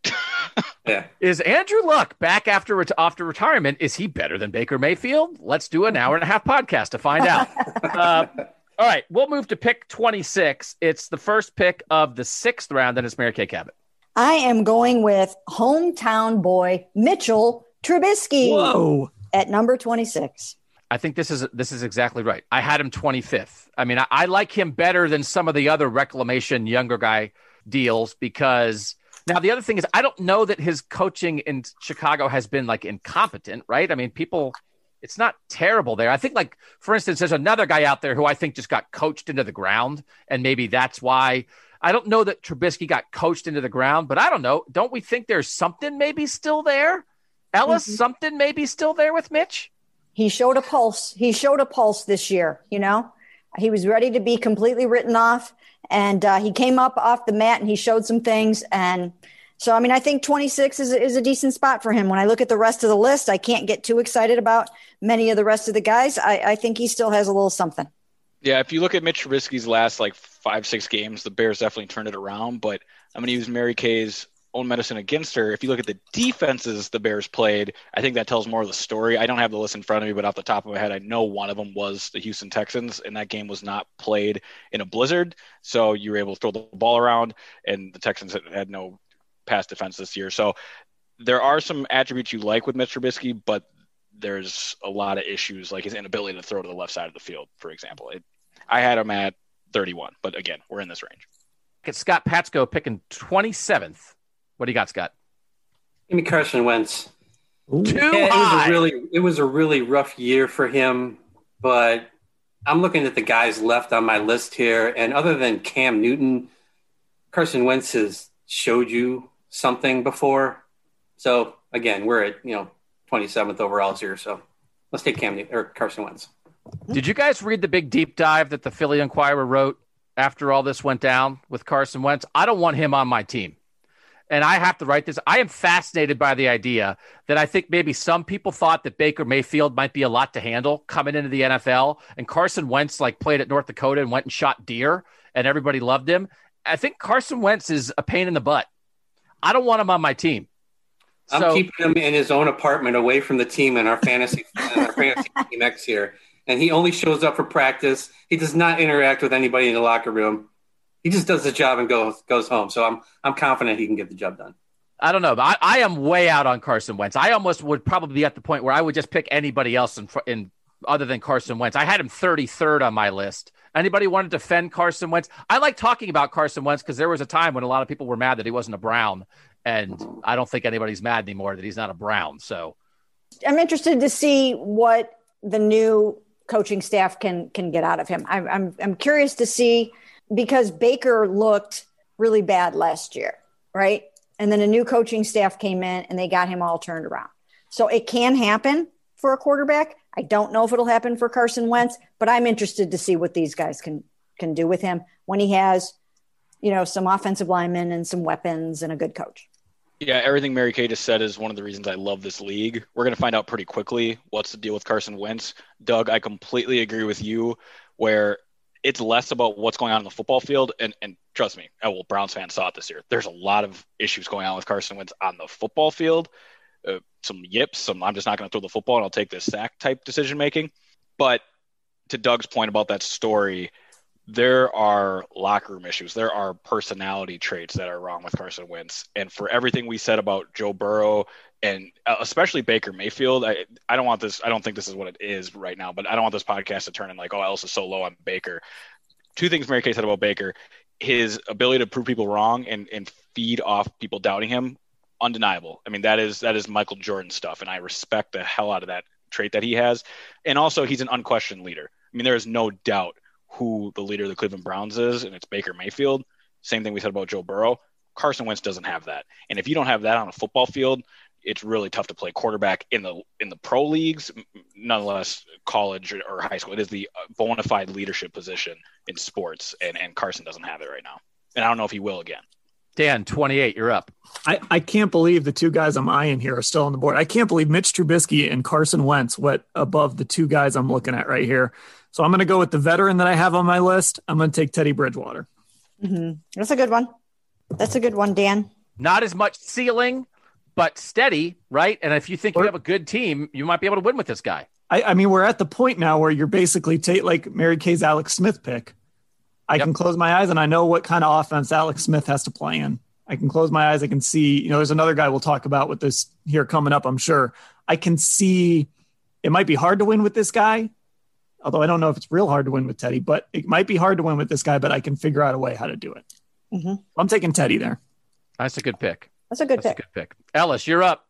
yeah. Is Andrew Luck back after after retirement? Is he better than Baker Mayfield? Let's do an hour and a half podcast to find out. uh, all right, we'll move to pick 26. It's the first pick of the sixth round, and it's Mary Kay Cabot. I am going with hometown boy Mitchell Trubisky. Whoa. At number 26. I think this is this is exactly right. I had him 25th. I mean, I, I like him better than some of the other reclamation younger guy deals because now the other thing is I don't know that his coaching in Chicago has been like incompetent, right? I mean, people it's not terrible there. I think, like for instance, there's another guy out there who I think just got coached into the ground, and maybe that's why. I don't know that Trubisky got coached into the ground, but I don't know. Don't we think there's something maybe still there? Ellis, mm-hmm. something maybe still there with Mitch? He showed a pulse. He showed a pulse this year, you know? He was ready to be completely written off. And uh, he came up off the mat and he showed some things. And so, I mean, I think 26 is, is a decent spot for him. When I look at the rest of the list, I can't get too excited about many of the rest of the guys. I, I think he still has a little something. Yeah, if you look at Mitch Trubisky's last like five, six games, the Bears definitely turned it around. But I'm going to use Mary Kay's own medicine against her. If you look at the defenses the Bears played, I think that tells more of the story. I don't have the list in front of me, but off the top of my head, I know one of them was the Houston Texans, and that game was not played in a blizzard. So you were able to throw the ball around, and the Texans had, no pass defense this year. So there are some attributes you like with Mitch Trubisky, but there's a lot of issues like his inability to throw to the left side of the field, for example. It, I had him at 31, but again, we're in this range. Get Scott Patsko picking 27th. What do you got, Scott? Give me Carson Wentz. Too yeah, high. It was a really, it was a really rough year for him, but I'm looking at the guys left on my list here, and other than Cam Newton, Carson Wentz has showed you something before. So again, we're at you know 27th overall here. So let's take Cam or Carson Wentz. Did you guys read the big deep dive that the Philly Inquirer wrote after all this went down with Carson Wentz? I don't want him on my team. And I have to write this. I am fascinated by the idea that I think maybe some people thought that Baker Mayfield might be a lot to handle coming into the NFL. And Carson Wentz like played at North Dakota and went and shot deer and everybody loved him. I think Carson Wentz is a pain in the butt. I don't want him on my team. I'm so, keeping him in his own apartment away from the team and our fantasy, uh, our fantasy team X here. And he only shows up for practice. He does not interact with anybody in the locker room. He just does the job and goes goes home. So I'm I'm confident he can get the job done. I don't know, but I, I am way out on Carson Wentz. I almost would probably be at the point where I would just pick anybody else in, in other than Carson Wentz. I had him 33rd on my list. Anybody want to defend Carson Wentz? I like talking about Carson Wentz because there was a time when a lot of people were mad that he wasn't a Brown, and mm-hmm. I don't think anybody's mad anymore that he's not a Brown. So I'm interested to see what the new coaching staff can can get out of him. I'm I'm, I'm curious to see because Baker looked really bad last year, right? And then a new coaching staff came in and they got him all turned around. So it can happen for a quarterback. I don't know if it'll happen for Carson Wentz, but I'm interested to see what these guys can can do with him when he has, you know, some offensive linemen and some weapons and a good coach. Yeah, everything Mary Kay just said is one of the reasons I love this league. We're going to find out pretty quickly what's the deal with Carson Wentz. Doug, I completely agree with you where it's less about what's going on in the football field. And, and trust me, well, Browns fans saw it this year. There's a lot of issues going on with Carson Wentz on the football field. Uh, some yips, some I'm just not going to throw the football and I'll take this sack type decision making. But to Doug's point about that story, there are locker room issues. There are personality traits that are wrong with Carson Wentz. And for everything we said about Joe Burrow and uh, especially Baker Mayfield, I, I don't want this, I don't think this is what it is right now, but I don't want this podcast to turn in like, oh, Ellis is so low on Baker. Two things Mary Kay said about Baker his ability to prove people wrong and, and feed off people doubting him undeniable. I mean, that is that is Michael Jordan stuff, and I respect the hell out of that trait that he has. And also, he's an unquestioned leader. I mean, there is no doubt who the leader of the Cleveland Browns is, and it's Baker Mayfield. Same thing we said about Joe Burrow. Carson Wentz doesn't have that, and if you don't have that on a football field, it's really tough to play quarterback in the in the pro leagues, nonetheless college or, or high school. It is the bona fide leadership position in sports, and and Carson doesn't have it right now, and I don't know if he will again. Dan, 28, you're up. I, I can't believe the two guys I'm eyeing here are still on the board. I can't believe Mitch Trubisky and Carson Wentz went above the two guys I'm looking at right here. So I'm going to go with the veteran that I have on my list. I'm going to take Teddy Bridgewater. Mm-hmm. That's a good one. That's a good one, Dan. Not as much ceiling, but steady, right? And if you think you have a good team, you might be able to win with this guy. I, I mean, we're at the point now where you're basically take like Mary Kay's Alex Smith pick. I yep. can close my eyes and I know what kind of offense Alex Smith has to play in. I can close my eyes. I can see, you know, there's another guy we'll talk about with this here coming up, I'm sure. I can see it might be hard to win with this guy, although I don't know if it's real hard to win with Teddy, but it might be hard to win with this guy, but I can figure out a way how to do it. Mm-hmm. I'm taking Teddy there. That's a good pick. That's a good That's pick. A good pick. Ellis, you're up.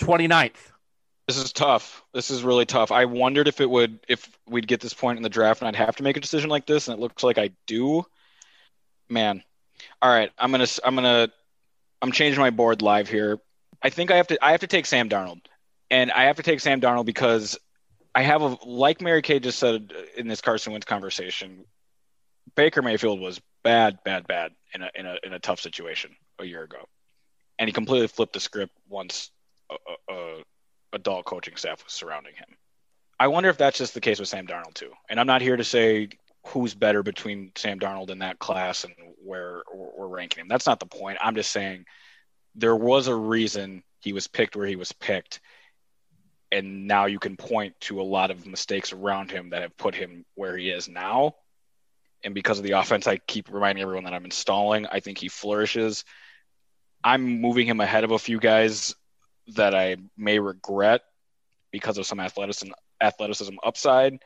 29th. This is tough. This is really tough. I wondered if it would, if we'd get this point in the draft and I'd have to make a decision like this, and it looks like I do. Man, all right. I'm gonna, I'm gonna, I'm changing my board live here. I think I have to, I have to take Sam Darnold, and I have to take Sam Darnold because I have a like Mary Kay just said in this Carson Wentz conversation. Baker Mayfield was bad, bad, bad in a in a in a tough situation a year ago, and he completely flipped the script once a, a, adult coaching staff was surrounding him. I wonder if that's just the case with Sam Darnold too. And I'm not here to say who's better between Sam Darnold and that class and where we're ranking him. That's not the point. I'm just saying there was a reason he was picked where he was picked. And now you can point to a lot of mistakes around him that have put him where he is now. And because of the offense, I keep reminding everyone that I'm installing. I think he flourishes. I'm moving him ahead of a few guys that I may regret because of some athleticism athleticism upside.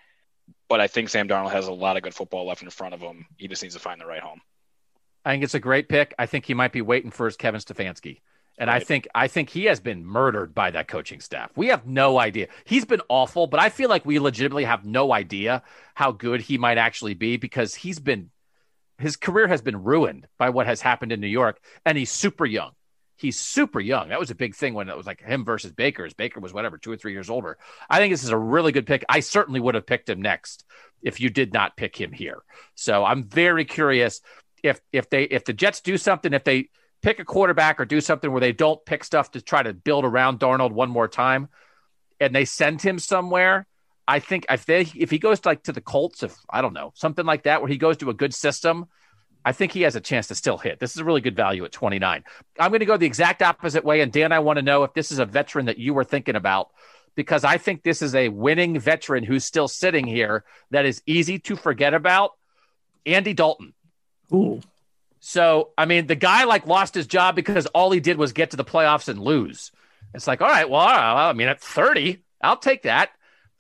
But I think Sam Darnold has a lot of good football left in front of him. He just needs to find the right home. I think it's a great pick. I think he might be waiting for his Kevin Stefanski. And right. I think I think he has been murdered by that coaching staff. We have no idea. He's been awful, but I feel like we legitimately have no idea how good he might actually be because he's been his career has been ruined by what has happened in New York and he's super young. He's super young. That was a big thing when it was like him versus Baker. Baker was whatever, two or three years older. I think this is a really good pick. I certainly would have picked him next if you did not pick him here. So I'm very curious if if they if the Jets do something, if they pick a quarterback or do something where they don't pick stuff to try to build around Darnold one more time, and they send him somewhere. I think if they if he goes to like to the Colts, if I don't know something like that, where he goes to a good system I think he has a chance to still hit. This is a really good value at 29. I'm going to go the exact opposite way. And Dan, I want to know if this is a veteran that you were thinking about, because I think this is a winning veteran who's still sitting here that is easy to forget about. Andy Dalton. Ooh. So, I mean, the guy like lost his job because all he did was get to the playoffs and lose. It's like, all right, well, I mean, at 30, I'll take that.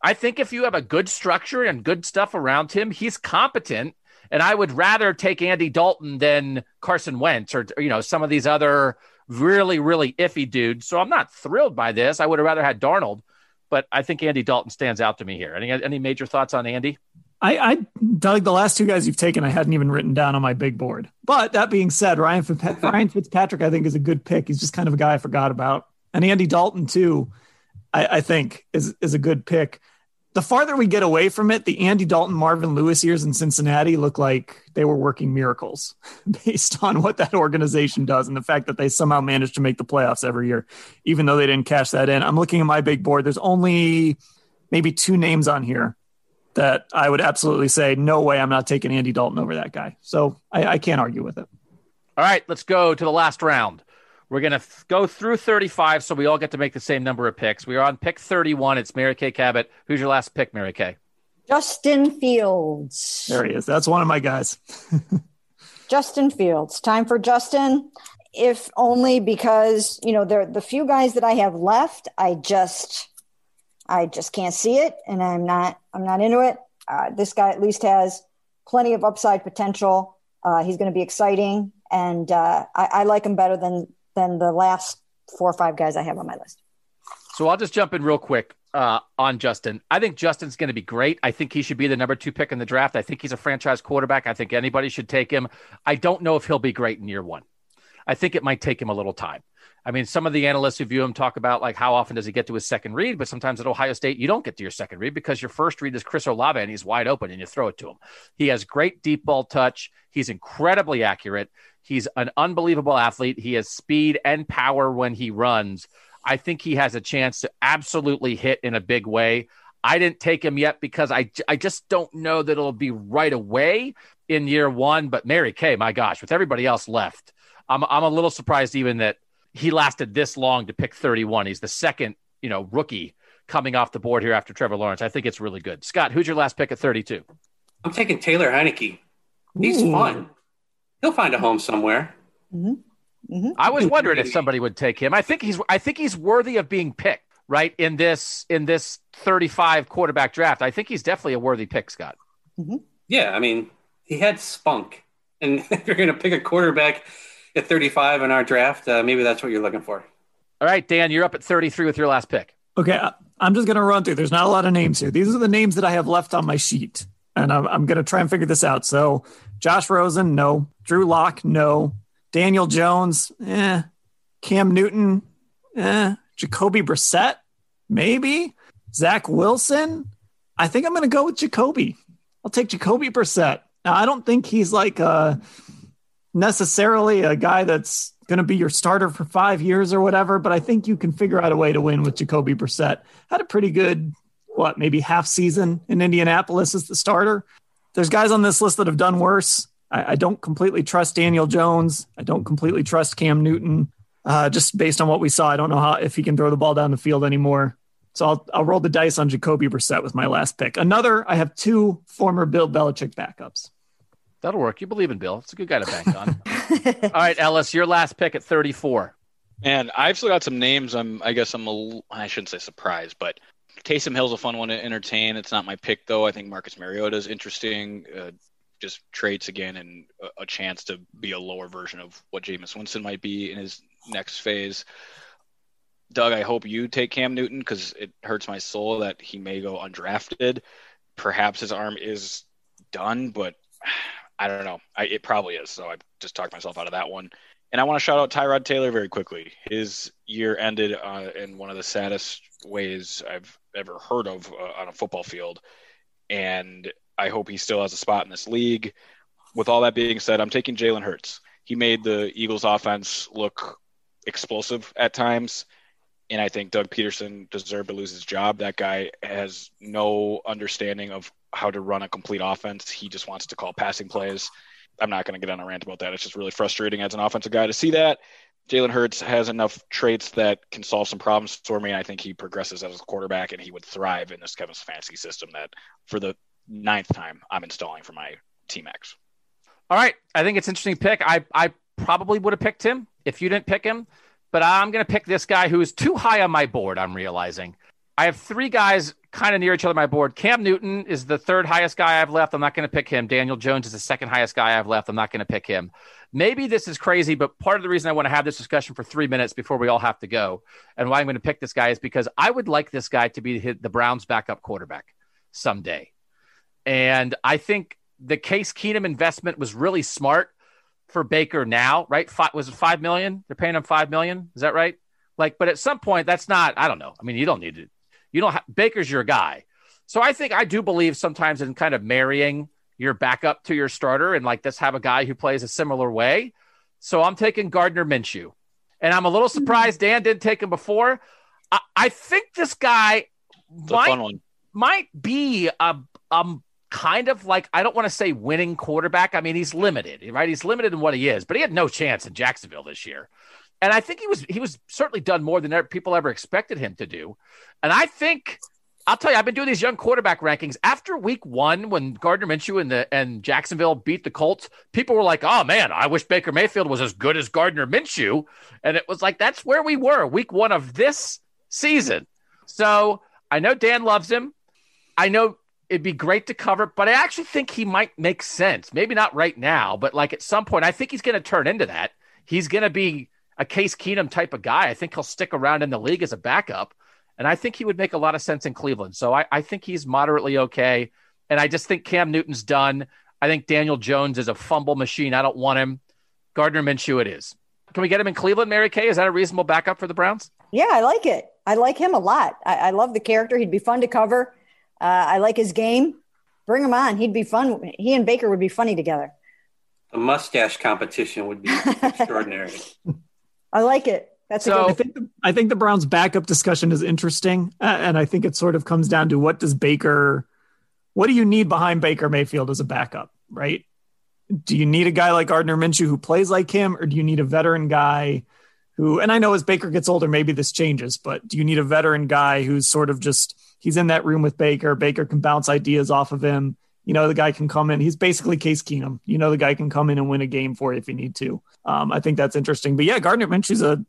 I think if you have a good structure and good stuff around him, he's competent and I would rather take Andy Dalton than Carson Wentz or, you know, some of these other really, really iffy dudes. So I'm not thrilled by this. I would have rather had Darnold, but I think Andy Dalton stands out to me here. Any any major thoughts on Andy? I, I Doug, the last two guys you've taken, I hadn't even written down on my big board. But that being said, Ryan, Fitzpatrick, Ryan Fitzpatrick, I think, is a good pick. He's just kind of a guy I forgot about, and Andy Dalton too. I, I think is is a good pick the farther we get away from it, the Andy Dalton, Marvin Lewis years in Cincinnati look like they were working miracles based on what that organization does and the fact that they somehow managed to make the playoffs every year, even though they didn't cash that in. I'm looking at my big board. There's only maybe two names on here that I would absolutely say, no way, I'm not taking Andy Dalton over that guy. So I, I can't argue with it. All right, let's go to the last round. We're going to f- go through 35 so we all get to make the same number of picks. We are on pick 31. It's Mary Kay Cabot. Who's your last pick, Mary Kay? Justin Fields. There he is. That's one of my guys. Justin Fields. Time for Justin. If only because, you know, there the few guys that I have left, I just I just can't see it and I'm not I'm not into it. Uh, this guy at least has plenty of upside potential. Uh, he's going to be exciting, and uh, I, I like him better than than the last four or five guys I have on my list. So I'll just jump in real quick uh, on Justin. I think Justin's going to be great. I think he should be the number two pick in the draft. I think he's a franchise quarterback. I think anybody should take him. I don't know if he'll be great in year one. I think it might take him a little time. I mean, some of the analysts who view him talk about like how often does he get to his second read, but sometimes at Ohio State you don't get to your second read because your first read is Chris Olave and he's wide open and you throw it to him. He has great deep ball touch. He's incredibly accurate. He's an unbelievable athlete. He has speed and power when he runs. I think he has a chance to absolutely hit in a big way. I didn't take him yet because I, I just don't know that it'll be right away in year one. But Mary Kay, my gosh, with everybody else left, I'm, I'm a little surprised even that he lasted this long to pick 31. He's the second, you know, rookie coming off the board here after Trevor Lawrence. I think it's really good. Scott, who's your last pick at 32? I'm taking Taylor Heinicke. He's Ooh. fun he'll find a home somewhere. Mm-hmm. Mm-hmm. I was wondering if somebody would take him. I think he's I think he's worthy of being picked right in this in this 35 quarterback draft. I think he's definitely a worthy pick, Scott. Mm-hmm. Yeah, I mean, he had spunk, and if you're going to pick a quarterback at 35 in our draft, uh, maybe that's what you're looking for. All right, Dan, you're up at 33 with your last pick. Okay, I'm just going to run through. There's not a lot of names here. These are the names that I have left on my sheet, and I'm, I'm going to try and figure this out. So Josh Rosen, no. Drew Lock, no. Daniel Jones, eh. Cam Newton, eh. Jacoby Brissett, maybe. Zach Wilson, I think I'm going to go with Jacoby. I'll take Jacoby Brissett. Now, I don't think he's like uh, necessarily a guy that's going to be your starter for five years or whatever, but I think you can figure out a way to win with Jacoby Brissett. Had a pretty good, what, maybe half season in Indianapolis as the starter there's guys on this list that have done worse. I, I don't completely trust Daniel Jones. I don't completely trust Cam Newton. Uh, just based on what we saw, I don't know how if he can throw the ball down the field anymore. So I'll I'll roll the dice on Jacoby Brissett with my last pick. Another, I have two former Bill Belichick backups. That'll work. You believe in Bill. It's a good guy to bank on. All right, Ellis, your last pick at 34. Man, I've still got some names. I'm I guess I'm a I shouldn't say surprised, but Taysom Hill's a fun one to entertain. It's not my pick though. I think Marcus Mariota is interesting. Uh, just traits again and a, a, chance to be a lower version of what Jameis Winston might be in his next phase. Doug, I hope you take Cam Newton because it hurts my soul that he may go undrafted. Perhaps his arm is done, but I don't know. I, it probably is. So I just talked myself out of that one. And I want to shout out Tyrod Taylor very quickly. His year ended uh, in one of the saddest ways I've ever heard of uh, on a football field. And I hope he still has a spot in this league. With all that being said, I'm taking Jalen Hurts. He made the Eagles offense look explosive at times. And I think Doug Pederson deserved to lose his job. That guy has no understanding of how to run a complete offense. He just wants to call passing plays. I'm not going to get on a rant about that. It's just really frustrating as an offensive guy to see that. Jalen Hurts has enough traits that can solve some problems for me. I think he progresses as a quarterback and he would thrive in this Kevin Stefanski system that for the ninth time I'm installing for my Team X. All right. I think it's interesting pick. I, I probably would have picked him if you didn't pick him, but I'm going to pick this guy who is too high on my board. I'm realizing I have three guys kind of near each other on my board. Cam Newton is the third highest guy I've left. I'm not going to pick him. Daniel Jones is the second highest guy I've left. I'm not going to pick him. Maybe this is crazy, but part of the reason I want to have this discussion for three minutes before we all have to go and why I'm going to pick this guy is because I would like this guy to be the Browns' backup quarterback someday. And I think the Case Keenum investment was really smart for Baker now, right? Five, was it five million? They're paying him five million. Is that right? Like, but at some point, that's not. I don't know. I mean, you don't need to. You don't. Baker's your guy. So I think I do believe sometimes in kind of marrying your backup to your starter, and like let's have a guy who plays a similar way. So I'm taking Gardner Minshew, and I'm a little surprised Dan didn't take him before. I, I think this guy might, might be a um kind of like I don't want to say winning quarterback. I mean, he's limited, right? He's limited in what he is, but he had no chance in Jacksonville this year. And I think he was he was certainly done more than people ever expected him to do. And I think I'll tell you, I've been doing these young quarterback rankings after week one when Gardner Minshew and the and Jacksonville beat the Colts. People were like, "Oh man, I wish Baker Mayfield was as good as Gardner Minshew," and it was like that's where we were week one of this season. So I know Dan loves him. I know it'd be great to cover, but I actually think he might make sense. Maybe not right now, but like at some point, I think he's going to turn into that. He's going to be a Case Keenum type of guy. I think he'll stick around in the league as a backup. And I think he would make a lot of sense in Cleveland. So I, I think he's moderately okay. And I just think Cam Newton's done. I think Daniel Jones is a fumble machine. I don't want him. Gardner Minshew, it is. Can we get him in Cleveland, Mary Kay? Is that a reasonable backup for the Browns? Yeah, I like it. I like him a lot. I, I love the character. He'd be fun to cover. Uh, I like his game. Bring him on. He'd be fun. He and Baker would be funny together. A mustache competition would be extraordinary. I like it. That's so. I think the, I think the Browns' backup discussion is interesting, uh, and I think it sort of comes down to what does Baker, what do you need behind Baker Mayfield as a backup, right? Do you need a guy like Gardner Minshew who plays like him, or do you need a veteran guy who? And I know as Baker gets older, maybe this changes, but do you need a veteran guy who's sort of just he's in that room with Baker? Baker can bounce ideas off of him. You know, the guy can come in. He's basically Case Keenum. You know, the guy can come in and win a game for you if you need to. Um, I think that's interesting. But yeah, Gardner Minshew's a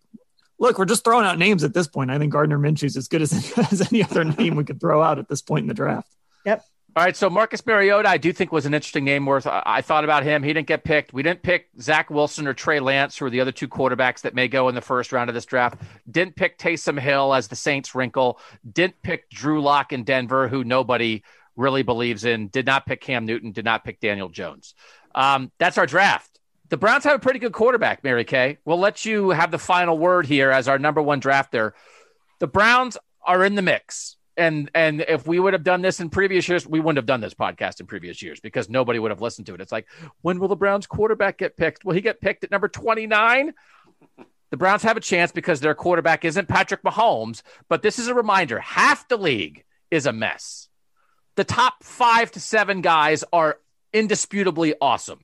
look, we're just throwing out names at this point. I think Gardner Minshew's as good as, as any other name we could throw out at this point in the draft. Yep. All right, so Marcus Mariota, I do think was an interesting name. Worth I thought about him. He didn't get picked. We didn't pick Zach Wilson or Trey Lance, who are the other two quarterbacks that may go in the first round of this draft. Didn't pick Taysom Hill as the Saints wrinkle. Didn't pick Drew Lock in Denver, who nobody really believes in. Did not pick Cam Newton. Did not pick Daniel Jones. Um, that's our draft the Browns have a pretty good quarterback, Mary Kay. We'll let you have the final word here as our number one drafter. The Browns are in the mix. And and if we would have done this in previous years, we wouldn't have done this podcast in previous years because nobody would have listened to it. It's like, when will the Browns quarterback get picked? Will he get picked at number 29? The Browns have a chance because their quarterback isn't Patrick Mahomes, but this is a reminder half the league is a mess. The top five to seven guys are indisputably awesome.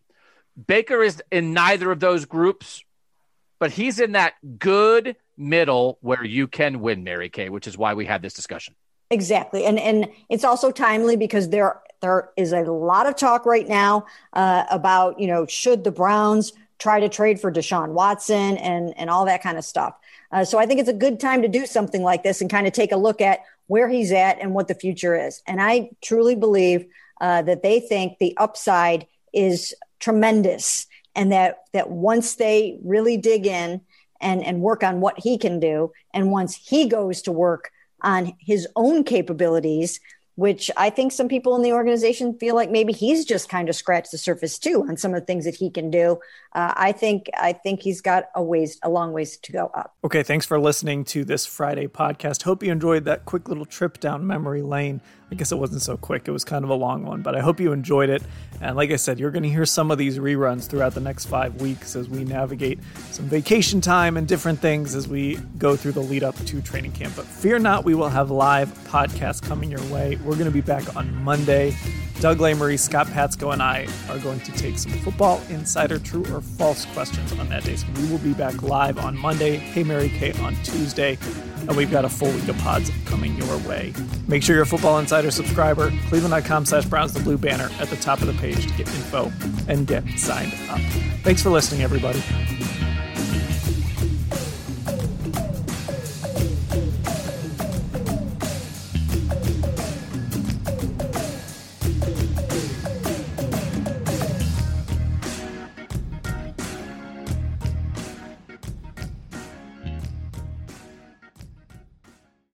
Baker is in neither of those groups, but he's in that good middle where you can win, Mary Kay, which is why we had this discussion. Exactly, and and it's also timely because there there is a lot of talk right now uh, about you know should the Browns try to trade for Deshaun Watson and and all that kind of stuff. Uh, so I think it's a good time to do something like this and kind of take a look at where he's at and what the future is. And I truly believe uh, that they think the upside is tremendous and that that once they really dig in and and work on what he can do and once he goes to work on his own capabilities which I think some people in the organization feel like maybe he's just kind of scratched the surface too on some of the things that he can do. Uh, I think I think he's got a ways a long ways to go up. Okay, thanks for listening to this Friday podcast. Hope you enjoyed that quick little trip down memory lane. I guess it wasn't so quick. It was kind of a long one, but I hope you enjoyed it. And like I said, you're going to hear some of these reruns throughout the next five weeks as we navigate some vacation time and different things as we go through the lead up to training camp. But fear not, we will have live podcasts coming your way. We're going to be back on Monday. Doug Lesmerises, Scott Patsko, and I are going to take some football insider true or false questions on that day. So we will be back live on Monday. Hey Mary Kay on Tuesday and we've got a full week of pods coming your way. Make sure you're a Football Insider subscriber, cleveland.com slash Browns the Blue banner at the top of the page to get info and get signed up. Thanks for listening, everybody.